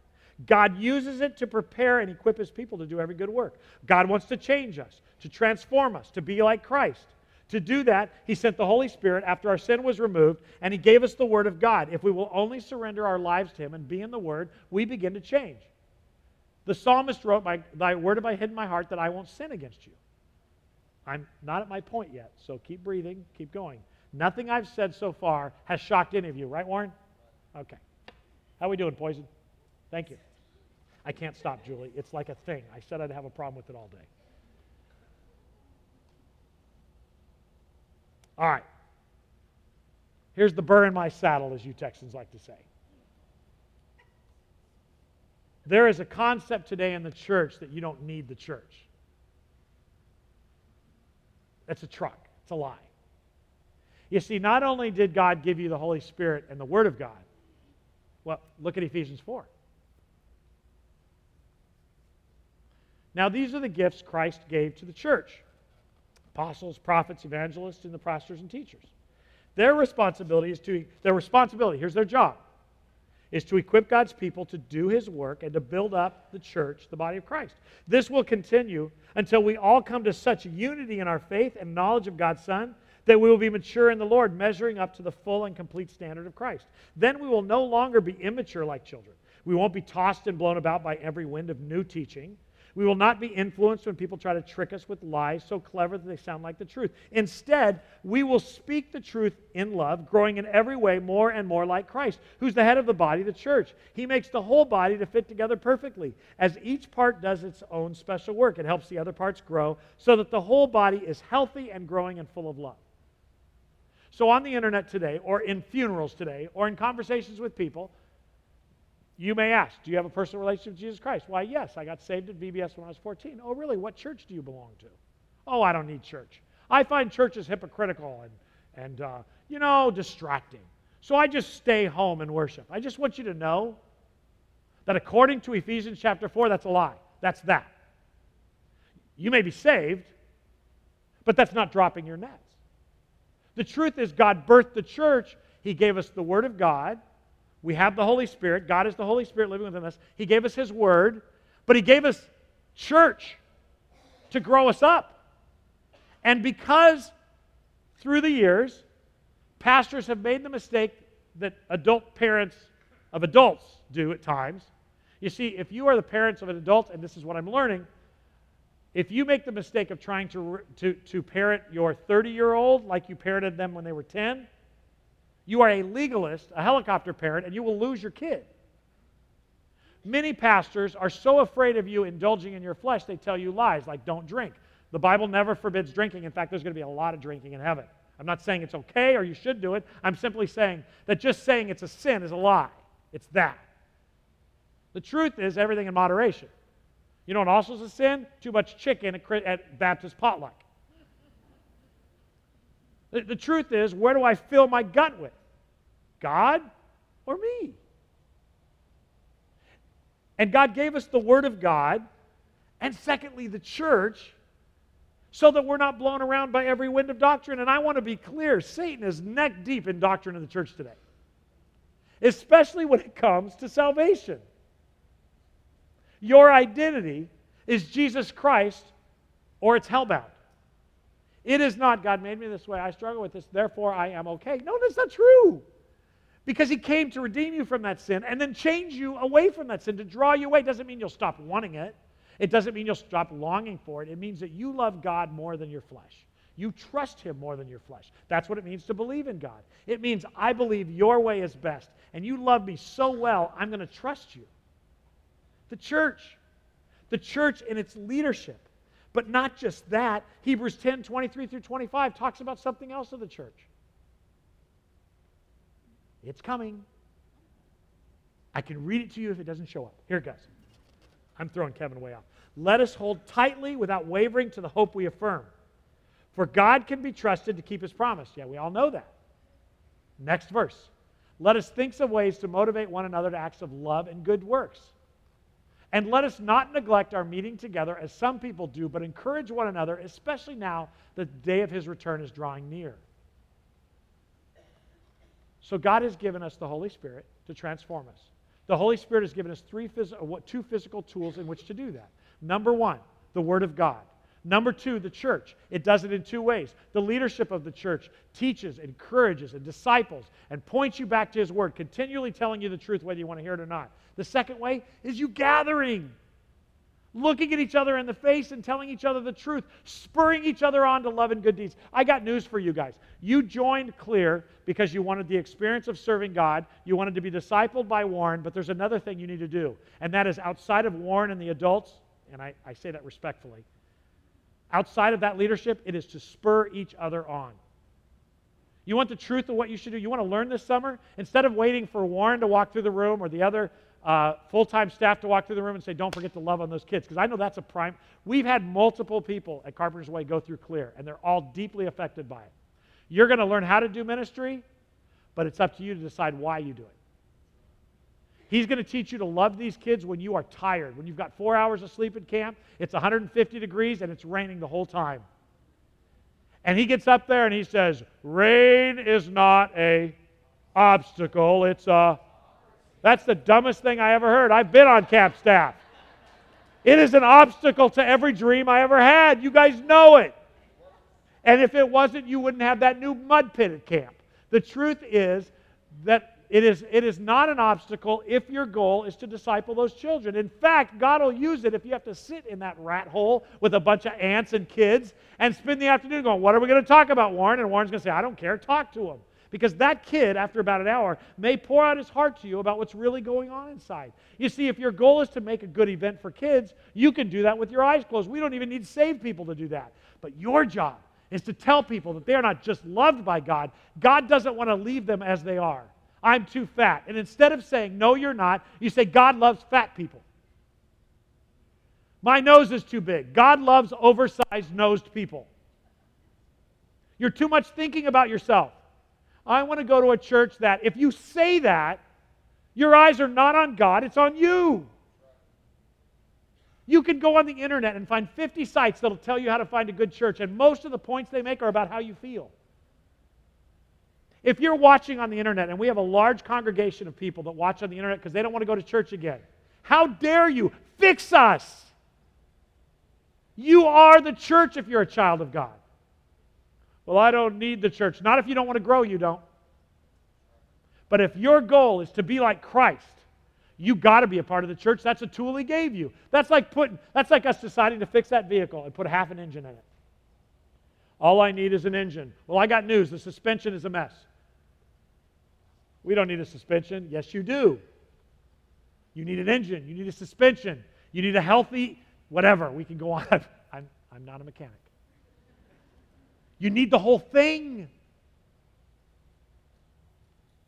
S5: God uses it to prepare and equip his people to do every good work. God wants to change us, to transform us, to be like Christ. To do that, he sent the Holy Spirit after our sin was removed, and he gave us the Word of God. If we will only surrender our lives to him and be in the Word, we begin to change. The psalmist wrote, Thy word have I hid in my heart that I won't sin against you. I'm not at my point yet, so keep breathing, keep going. Nothing I've said so far has shocked any of you, right, Warren? Okay. How we doing, Poison? Thank you. I can't stop, Julie. It's like a thing. I said I'd have a problem with it all day. All right. Here's the burr in my saddle, as you Texans like to say. There is a concept today in the church that you don't need the church. That's a truck, it's a lie. You see, not only did God give you the Holy Spirit and the Word of God, well, look at Ephesians 4. Now, these are the gifts Christ gave to the church apostles, prophets, evangelists, and the pastors and teachers. Their responsibility is to, their responsibility, here's their job, is to equip God's people to do his work and to build up the church, the body of Christ. This will continue until we all come to such unity in our faith and knowledge of God's Son that we will be mature in the Lord, measuring up to the full and complete standard of Christ. Then we will no longer be immature like children. We won't be tossed and blown about by every wind of new teaching. We will not be influenced when people try to trick us with lies so clever that they sound like the truth. Instead, we will speak the truth in love, growing in every way more and more like Christ, who's the head of the body, the church. He makes the whole body to fit together perfectly. As each part does its own special work, it helps the other parts grow so that the whole body is healthy and growing and full of love. So, on the internet today, or in funerals today, or in conversations with people, you may ask, Do you have a personal relationship with Jesus Christ? Why, yes, I got saved at VBS when I was 14. Oh, really? What church do you belong to? Oh, I don't need church. I find churches hypocritical and, and uh, you know, distracting. So I just stay home and worship. I just want you to know that according to Ephesians chapter 4, that's a lie. That's that. You may be saved, but that's not dropping your net. The truth is, God birthed the church. He gave us the Word of God. We have the Holy Spirit. God is the Holy Spirit living within us. He gave us His Word, but He gave us church to grow us up. And because through the years, pastors have made the mistake that adult parents of adults do at times. You see, if you are the parents of an adult, and this is what I'm learning, if you make the mistake of trying to, to, to parent your 30 year old like you parented them when they were 10, you are a legalist, a helicopter parent, and you will lose your kid. Many pastors are so afraid of you indulging in your flesh, they tell you lies like don't drink. The Bible never forbids drinking. In fact, there's going to be a lot of drinking in heaven. I'm not saying it's okay or you should do it. I'm simply saying that just saying it's a sin is a lie. It's that. The truth is everything in moderation. You know what also is a sin? Too much chicken at Baptist potluck. The, the truth is, where do I fill my gut with? God or me? And God gave us the Word of God, and secondly, the church, so that we're not blown around by every wind of doctrine. And I want to be clear Satan is neck deep in doctrine of the church today, especially when it comes to salvation. Your identity is Jesus Christ or it's hellbound. It is not, God made me this way, I struggle with this, therefore I am okay. No, that's not true. Because he came to redeem you from that sin and then change you away from that sin. To draw you away doesn't mean you'll stop wanting it, it doesn't mean you'll stop longing for it. It means that you love God more than your flesh. You trust him more than your flesh. That's what it means to believe in God. It means I believe your way is best, and you love me so well, I'm going to trust you the church. The church and its leadership. But not just that. Hebrews 10 23 through 25 talks about something else of the church. It's coming. I can read it to you if it doesn't show up. Here it goes. I'm throwing Kevin way off. Let us hold tightly without wavering to the hope we affirm. For God can be trusted to keep his promise. Yeah, we all know that. Next verse. Let us think of ways to motivate one another to acts of love and good works. And let us not neglect our meeting together as some people do, but encourage one another, especially now that the day of his return is drawing near. So God has given us the Holy Spirit to transform us. The Holy Spirit has given us three phys- uh, two physical tools in which to do that. Number one, the Word of God. Number two, the church. It does it in two ways. The leadership of the church teaches, encourages, and disciples and points you back to His Word, continually telling you the truth, whether you want to hear it or not. The second way is you gathering, looking at each other in the face and telling each other the truth, spurring each other on to love and good deeds. I got news for you guys. You joined Clear because you wanted the experience of serving God, you wanted to be discipled by Warren, but there's another thing you need to do, and that is outside of Warren and the adults, and I, I say that respectfully Outside of that leadership, it is to spur each other on. You want the truth of what you should do? You want to learn this summer? Instead of waiting for Warren to walk through the room or the other uh, full time staff to walk through the room and say, don't forget to love on those kids, because I know that's a prime. We've had multiple people at Carpenter's Way go through CLEAR, and they're all deeply affected by it. You're going to learn how to do ministry, but it's up to you to decide why you do it. He's going to teach you to love these kids when you are tired, when you've got four hours of sleep in camp, it's 150 degrees, and it's raining the whole time. And he gets up there and he says, Rain is not a obstacle, it's a. That's the dumbest thing I ever heard. I've been on camp staff. It is an obstacle to every dream I ever had. You guys know it. And if it wasn't, you wouldn't have that new mud pit at camp. The truth is that it is, it is not an obstacle if your goal is to disciple those children. In fact, God will use it if you have to sit in that rat hole with a bunch of ants and kids and spend the afternoon going, What are we going to talk about, Warren? And Warren's going to say, I don't care, talk to him. Because that kid, after about an hour, may pour out his heart to you about what's really going on inside. You see, if your goal is to make a good event for kids, you can do that with your eyes closed. We don't even need saved people to do that. But your job is to tell people that they are not just loved by God, God doesn't want to leave them as they are. I'm too fat. And instead of saying, No, you're not, you say, God loves fat people. My nose is too big. God loves oversized nosed people. You're too much thinking about yourself. I want to go to a church that, if you say that, your eyes are not on God, it's on you. You can go on the internet and find 50 sites that'll tell you how to find a good church, and most of the points they make are about how you feel. If you're watching on the internet, and we have a large congregation of people that watch on the internet because they don't want to go to church again, how dare you? Fix us. You are the church if you're a child of God. Well, I don't need the church. Not if you don't want to grow, you don't. But if your goal is to be like Christ, you got to be a part of the church. That's a tool he gave you. That's like putting that's like us deciding to fix that vehicle and put half an engine in it. All I need is an engine. Well, I got news. The suspension is a mess. We don't need a suspension. Yes, you do. You need an engine. You need a suspension. You need a healthy whatever. We can go on. I'm, I'm not a mechanic. You need the whole thing.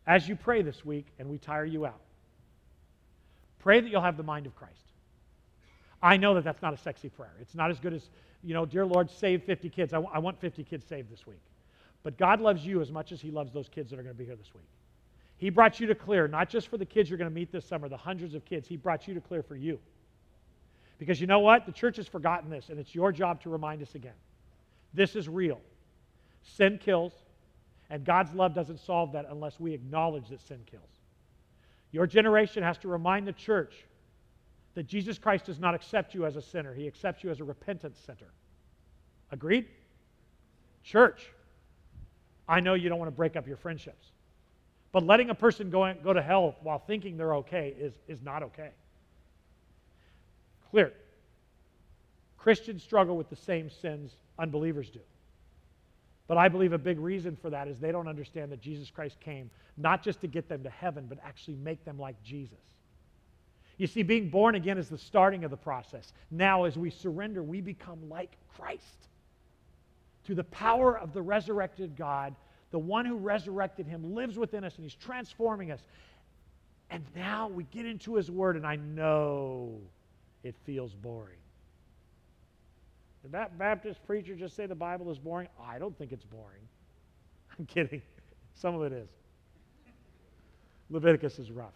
S5: As you pray this week and we tire you out, pray that you'll have the mind of Christ. I know that that's not a sexy prayer. It's not as good as, you know, dear Lord, save 50 kids. I, w- I want 50 kids saved this week. But God loves you as much as He loves those kids that are going to be here this week. He brought you to clear, not just for the kids you're going to meet this summer, the hundreds of kids. He brought you to clear for you. Because you know what? The church has forgotten this, and it's your job to remind us again. This is real. Sin kills, and God's love doesn't solve that unless we acknowledge that sin kills. Your generation has to remind the church that Jesus Christ does not accept you as a sinner, He accepts you as a repentant sinner. Agreed? Church, I know you don't want to break up your friendships. But letting a person go, go to hell while thinking they're okay is, is not okay. Clear. Christians struggle with the same sins unbelievers do. But I believe a big reason for that is they don't understand that Jesus Christ came not just to get them to heaven, but actually make them like Jesus. You see, being born again is the starting of the process. Now, as we surrender, we become like Christ through the power of the resurrected God the one who resurrected him lives within us and he's transforming us. And now we get into his word, and I know it feels boring. Did that Baptist preacher just say the Bible is boring? I don't think it's boring. I'm kidding. Some of it is. Leviticus is rough.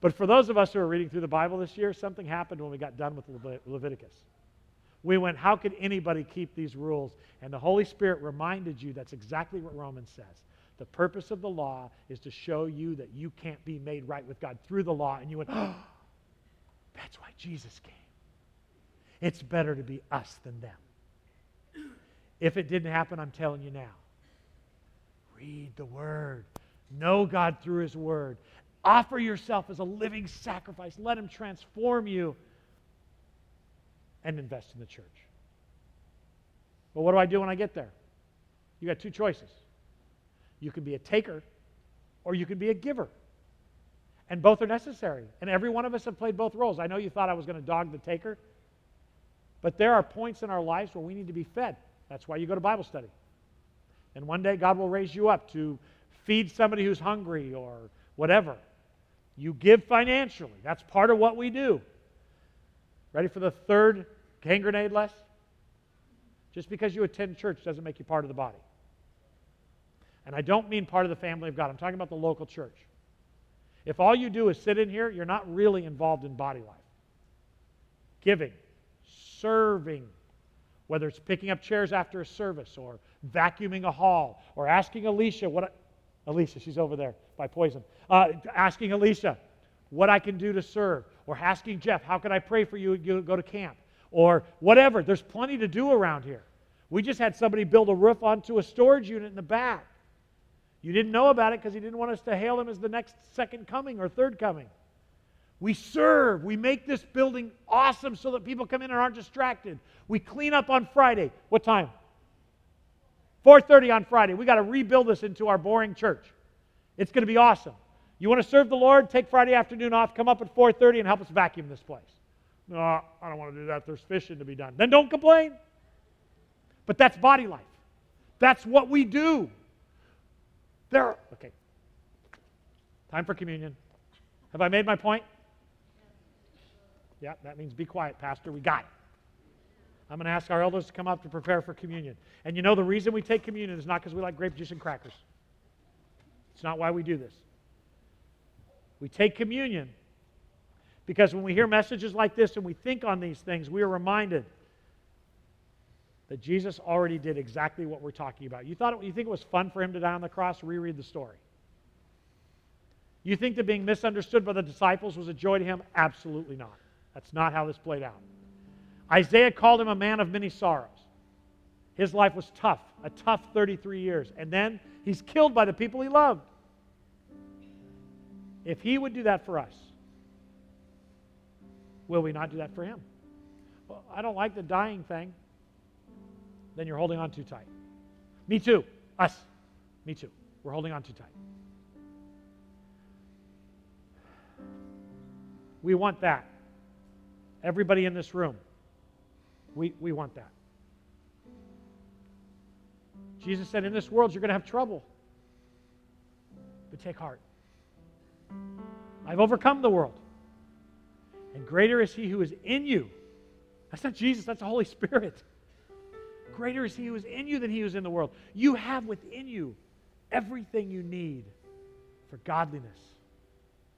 S5: But for those of us who are reading through the Bible this year, something happened when we got done with Leviticus we went, How could anybody keep these rules? And the Holy Spirit reminded you that's exactly what Romans says. The purpose of the law is to show you that you can't be made right with God through the law. And you went, Oh, that's why Jesus came. It's better to be us than them. If it didn't happen, I'm telling you now. Read the Word. Know God through His Word. Offer yourself as a living sacrifice. Let Him transform you and invest in the church. But what do I do when I get there? You got two choices. You can be a taker or you can be a giver. And both are necessary. And every one of us have played both roles. I know you thought I was going to dog the taker, but there are points in our lives where we need to be fed. That's why you go to Bible study. And one day God will raise you up to feed somebody who's hungry or whatever. You give financially. That's part of what we do. Ready for the third hand grenade less? Just because you attend church doesn't make you part of the body. And I don't mean part of the family of God, I'm talking about the local church. If all you do is sit in here, you're not really involved in body life. Giving, serving, whether it's picking up chairs after a service or vacuuming a hall or asking Alicia what I, Alicia, she's over there by poison. Uh, asking Alicia what I can do to serve or asking Jeff, how can I pray for you? You go to camp or whatever. There's plenty to do around here. We just had somebody build a roof onto a storage unit in the back. You didn't know about it because he didn't want us to hail him as the next second coming or third coming. We serve. We make this building awesome so that people come in and aren't distracted. We clean up on Friday. What time? 4:30 on Friday. We got to rebuild this into our boring church. It's going to be awesome. You want to serve the Lord? Take Friday afternoon off. Come up at 4:30 and help us vacuum this place. No, I don't want to do that. There's fishing to be done. Then don't complain. But that's body life. That's what we do. There are, okay. Time for communion. Have I made my point? Yeah, that means be quiet, Pastor. We got it. I'm going to ask our elders to come up to prepare for communion. And you know, the reason we take communion is not because we like grape juice and crackers. It's not why we do this. We take communion because when we hear messages like this and we think on these things, we are reminded that Jesus already did exactly what we're talking about. You, thought it, you think it was fun for him to die on the cross? Reread the story. You think that being misunderstood by the disciples was a joy to him? Absolutely not. That's not how this played out. Isaiah called him a man of many sorrows. His life was tough, a tough 33 years. And then he's killed by the people he loved. If he would do that for us, Will we not do that for Him? Well, I don't like the dying thing. Then you're holding on too tight. Me too. Us. Me too. We're holding on too tight. We want that. Everybody in this room, we, we want that. Jesus said, In this world, you're going to have trouble. But take heart. I've overcome the world. And greater is he who is in you. That's not Jesus, that's the Holy Spirit. Greater is he who is in you than he who is in the world. You have within you everything you need for godliness.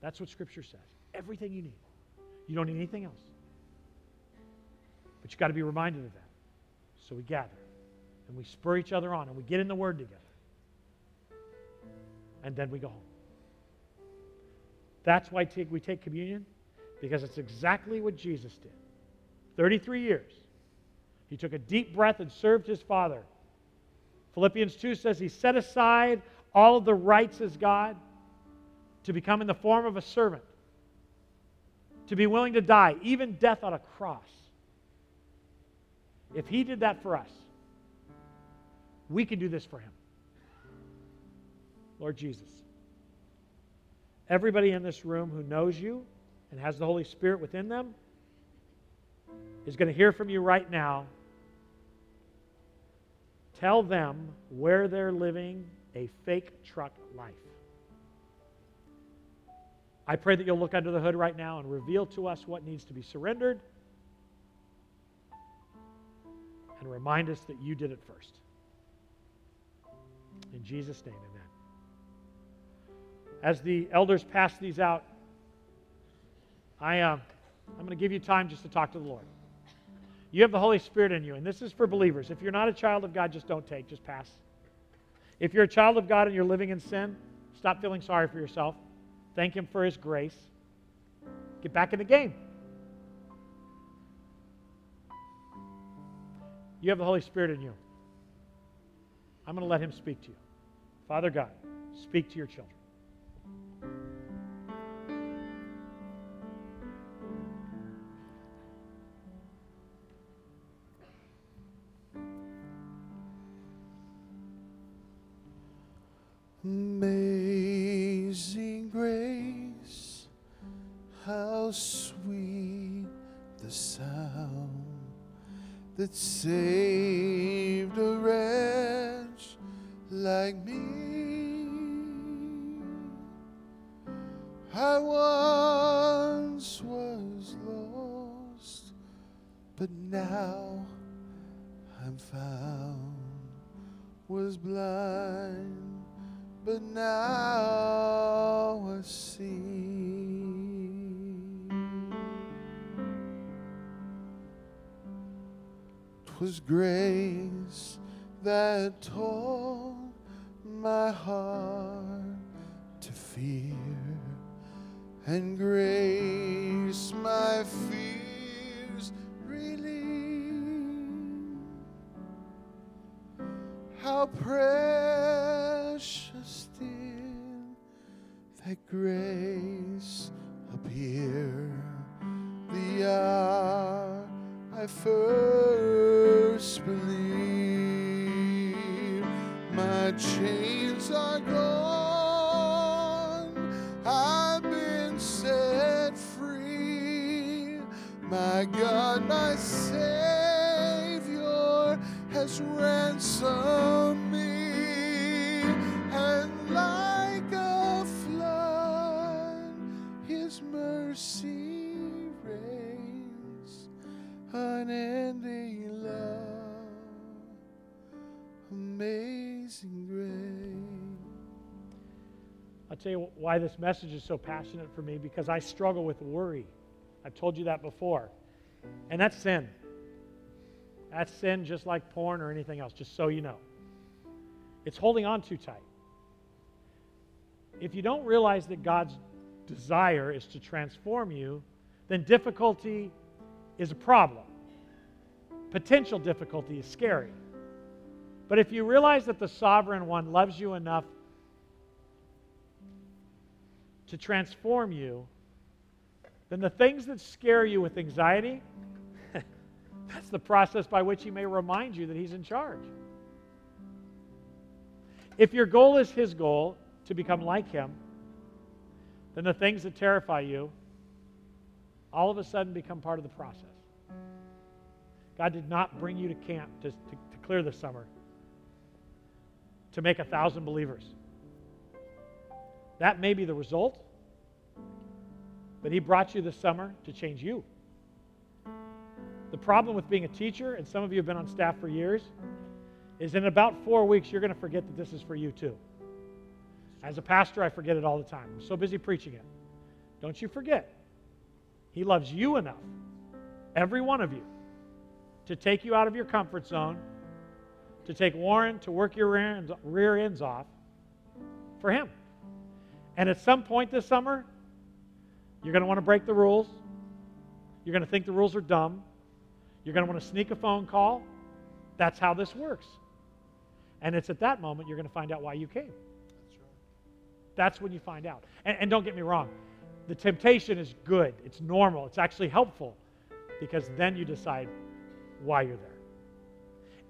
S5: That's what Scripture says. Everything you need. You don't need anything else. But you've got to be reminded of that. So we gather and we spur each other on and we get in the Word together. And then we go home. That's why we take communion because it's exactly what Jesus did. 33 years. He took a deep breath and served his Father. Philippians 2 says he set aside all of the rights as God to become in the form of a servant, to be willing to die, even death on a cross. If he did that for us, we can do this for him. Lord Jesus, everybody in this room who knows you, and has the Holy Spirit within them is going to hear from you right now. Tell them where they're living a fake truck life. I pray that you'll look under the hood right now and reveal to us what needs to be surrendered and remind us that you did it first. In Jesus' name, amen. As the elders pass these out, I, uh, I'm going to give you time just to talk to the Lord. You have the Holy Spirit in you, and this is for believers. If you're not a child of God, just don't take, just pass. If you're a child of God and you're living in sin, stop feeling sorry for yourself. Thank Him for His grace. Get back in the game. You have the Holy Spirit in you. I'm going to let Him speak to you. Father God, speak to your children. I'll tell you why this message is so passionate for me because I struggle with worry. I've told you that before. And that's sin. That's sin just like porn or anything else, just so you know. It's holding on too tight. If you don't realize that God's desire is to transform you, then difficulty is a problem. Potential difficulty is scary. But if you realize that the sovereign one loves you enough to transform you, then the things that scare you with anxiety, that's the process by which He may remind you that He's in charge. If your goal is His goal, to become like Him, then the things that terrify you all of a sudden become part of the process. God did not bring you to camp to, to, to clear the summer, to make a thousand believers. That may be the result, but He brought you this summer to change you. The problem with being a teacher, and some of you have been on staff for years, is in about four weeks, you're going to forget that this is for you too. As a pastor, I forget it all the time. I'm so busy preaching it. Don't you forget, He loves you enough, every one of you, to take you out of your comfort zone, to take Warren to work your rear ends off for Him. And at some point this summer, you're going to want to break the rules. You're going to think the rules are dumb. You're going to want to sneak a phone call. That's how this works. And it's at that moment you're going to find out why you came. That's, right. That's when you find out. And, and don't get me wrong, the temptation is good, it's normal, it's actually helpful because then you decide why you're there.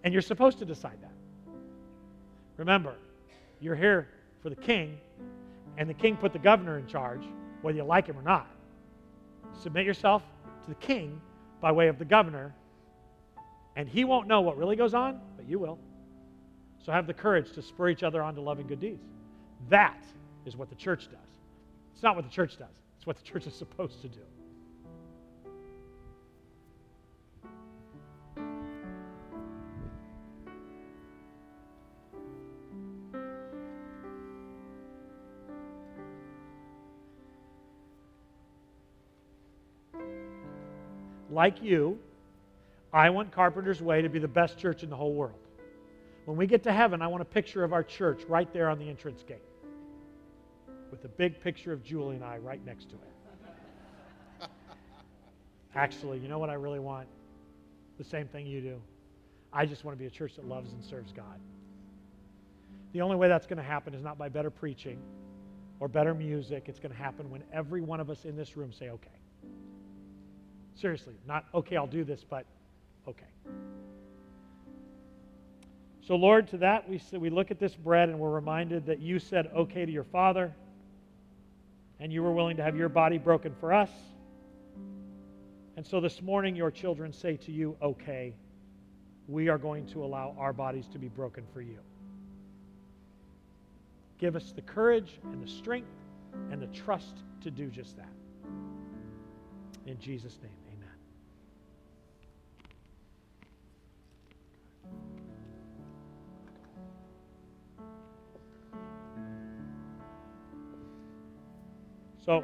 S5: And you're supposed to decide that. Remember, you're here for the king, and the king put the governor in charge, whether you like him or not. Submit yourself to the king by way of the governor, and he won't know what really goes on, but you will. So have the courage to spur each other on to love and good deeds. That is what the church does. It's not what the church does, it's what the church is supposed to do. like you, I want Carpenter's Way to be the best church in the whole world. When we get to heaven, I want a picture of our church right there on the entrance gate with a big picture of Julie and I right next to it. Actually, you know what I really want? The same thing you do. I just want to be a church that loves and serves God. The only way that's going to happen is not by better preaching or better music. It's going to happen when every one of us in this room say, okay, Seriously, not, okay, I'll do this, but okay. So, Lord, to that we, we look at this bread and we're reminded that you said okay to your Father and you were willing to have your body broken for us. And so this morning, your children say to you, okay, we are going to allow our bodies to be broken for you. Give us the courage and the strength and the trust to do just that. In Jesus' name. So,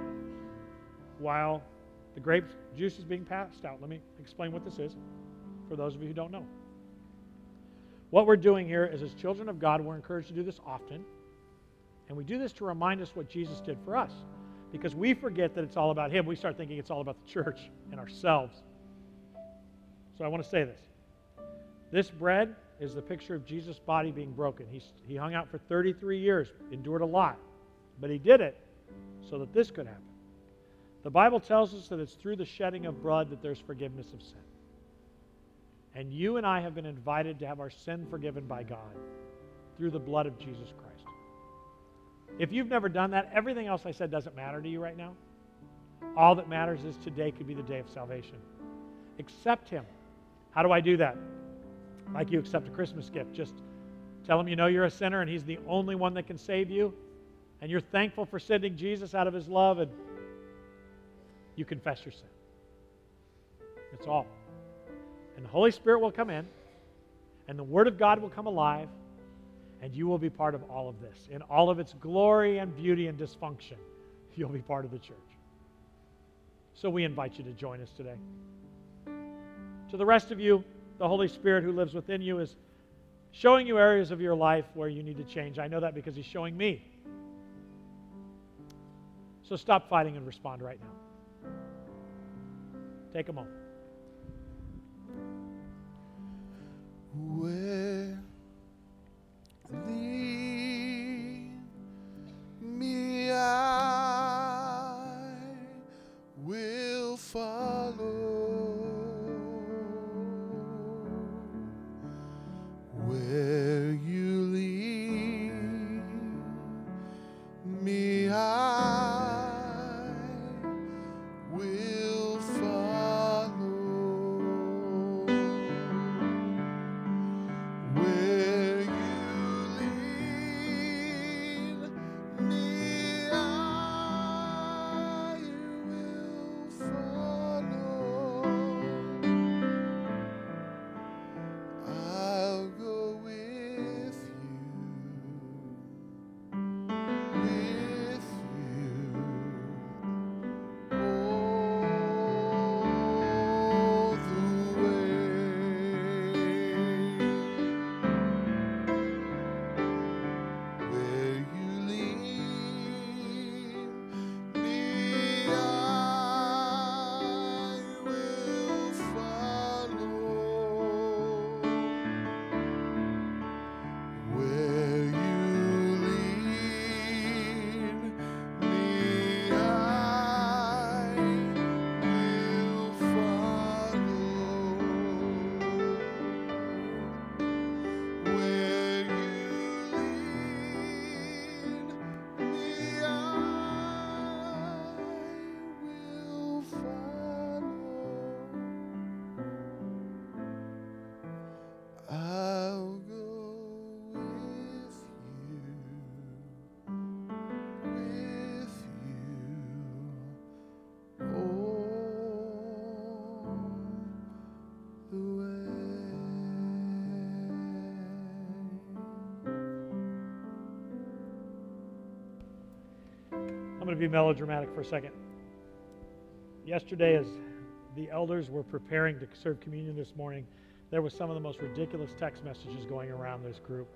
S5: while the grape juice is being passed out, let me explain what this is for those of you who don't know. What we're doing here is, as children of God, we're encouraged to do this often. And we do this to remind us what Jesus did for us because we forget that it's all about Him. We start thinking it's all about the church and ourselves. So, I want to say this this bread is the picture of Jesus' body being broken. He, he hung out for 33 years, endured a lot, but He did it so that this could happen. The Bible tells us that it's through the shedding of blood that there's forgiveness of sin. And you and I have been invited to have our sin forgiven by God through the blood of Jesus Christ. If you've never done that, everything else I said doesn't matter to you right now. All that matters is today could be the day of salvation. Accept Him. How do I do that? Like you accept a Christmas gift, just tell Him you know you're a sinner and He's the only one that can save you and you're thankful for sending Jesus out of his love, and you confess your sin. That's all. And the Holy Spirit will come in, and the Word of God will come alive, and you will be part of all of this. In all of its glory and beauty and dysfunction, you'll be part of the church. So we invite you to join us today. To the rest of you, the Holy Spirit who lives within you is showing you areas of your life where you need to change. I know that because He's showing me so stop fighting and respond right now. Take a moment. Where lead me, I will follow. Where you lead me, I going to be melodramatic for a second. Yesterday, as the elders were preparing to serve communion this morning, there was some of the most ridiculous text messages going around this group.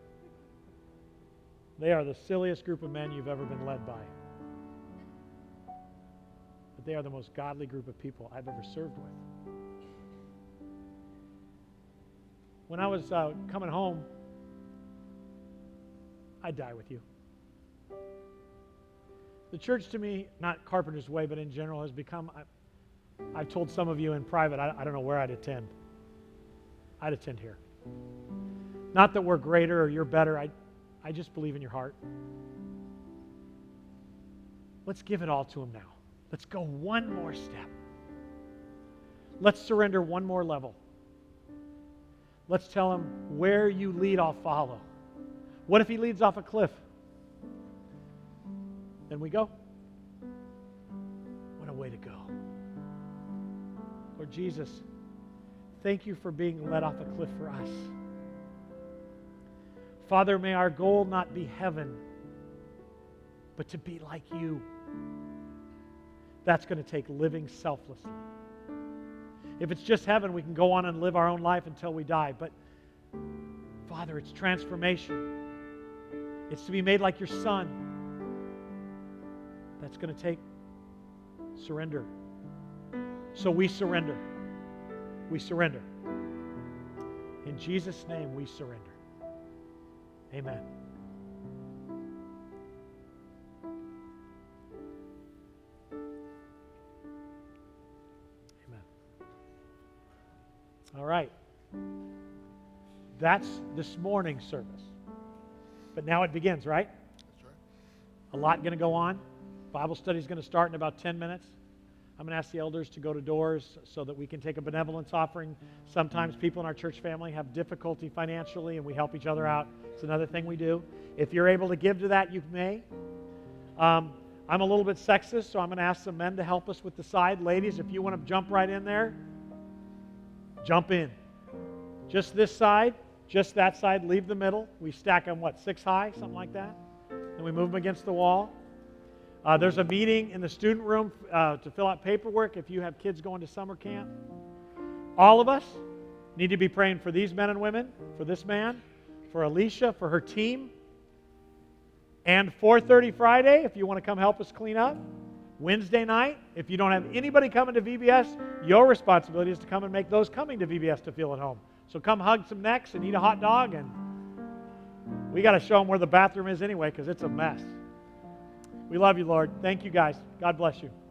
S5: They are the silliest group of men you've ever been led by. But they are the most godly group of people I've ever served with. When I was uh, coming home, I'd die with you the church to me, not Carpenter's Way, but in general, has become. I, have told some of you in private, I, I don't know where I'd attend. I'd attend here. Not that we're greater or you're better. I, I just believe in your heart. Let's give it all to Him now. Let's go one more step. Let's surrender one more level. Let's tell Him, where you lead, I'll follow. What if He leads off a cliff? Then we go. What a way to go. Lord Jesus, thank you for being let off a cliff for us. Father, may our goal not be heaven, but to be like you. That's going to take living selflessly. If it's just heaven, we can go on and live our own life until we die. But, Father, it's transformation. It's to be made like your Son. That's going to take surrender. So we surrender. We surrender. In Jesus' name, we surrender. Amen. Amen. All right. That's this morning's service. But now it begins, right? That's right. A lot going to go on. Bible study is going to start in about 10 minutes. I'm going to ask the elders to go to doors so that we can take a benevolence offering. Sometimes people in our church family have difficulty financially, and we help each other out. It's another thing we do. If you're able to give to that, you may. Um, I'm a little bit sexist, so I'm going to ask some men to help us with the side. Ladies, if you want to jump right in there, jump in. Just this side, just that side, leave the middle. We stack them, what, six high, something like that? And we move them against the wall. Uh, there's a meeting in the student room uh, to fill out paperwork if you have kids going to summer camp. All of us need to be praying for these men and women, for this man, for Alicia, for her team. And 4:30 Friday, if you want to come help us clean up. Wednesday night, if you don't have anybody coming to VBS, your responsibility is to come and make those coming to VBS to feel at home. So come hug some necks and eat a hot dog, and we got to show them where the bathroom is anyway because it's a mess. We love you, Lord. Thank you, guys. God bless you.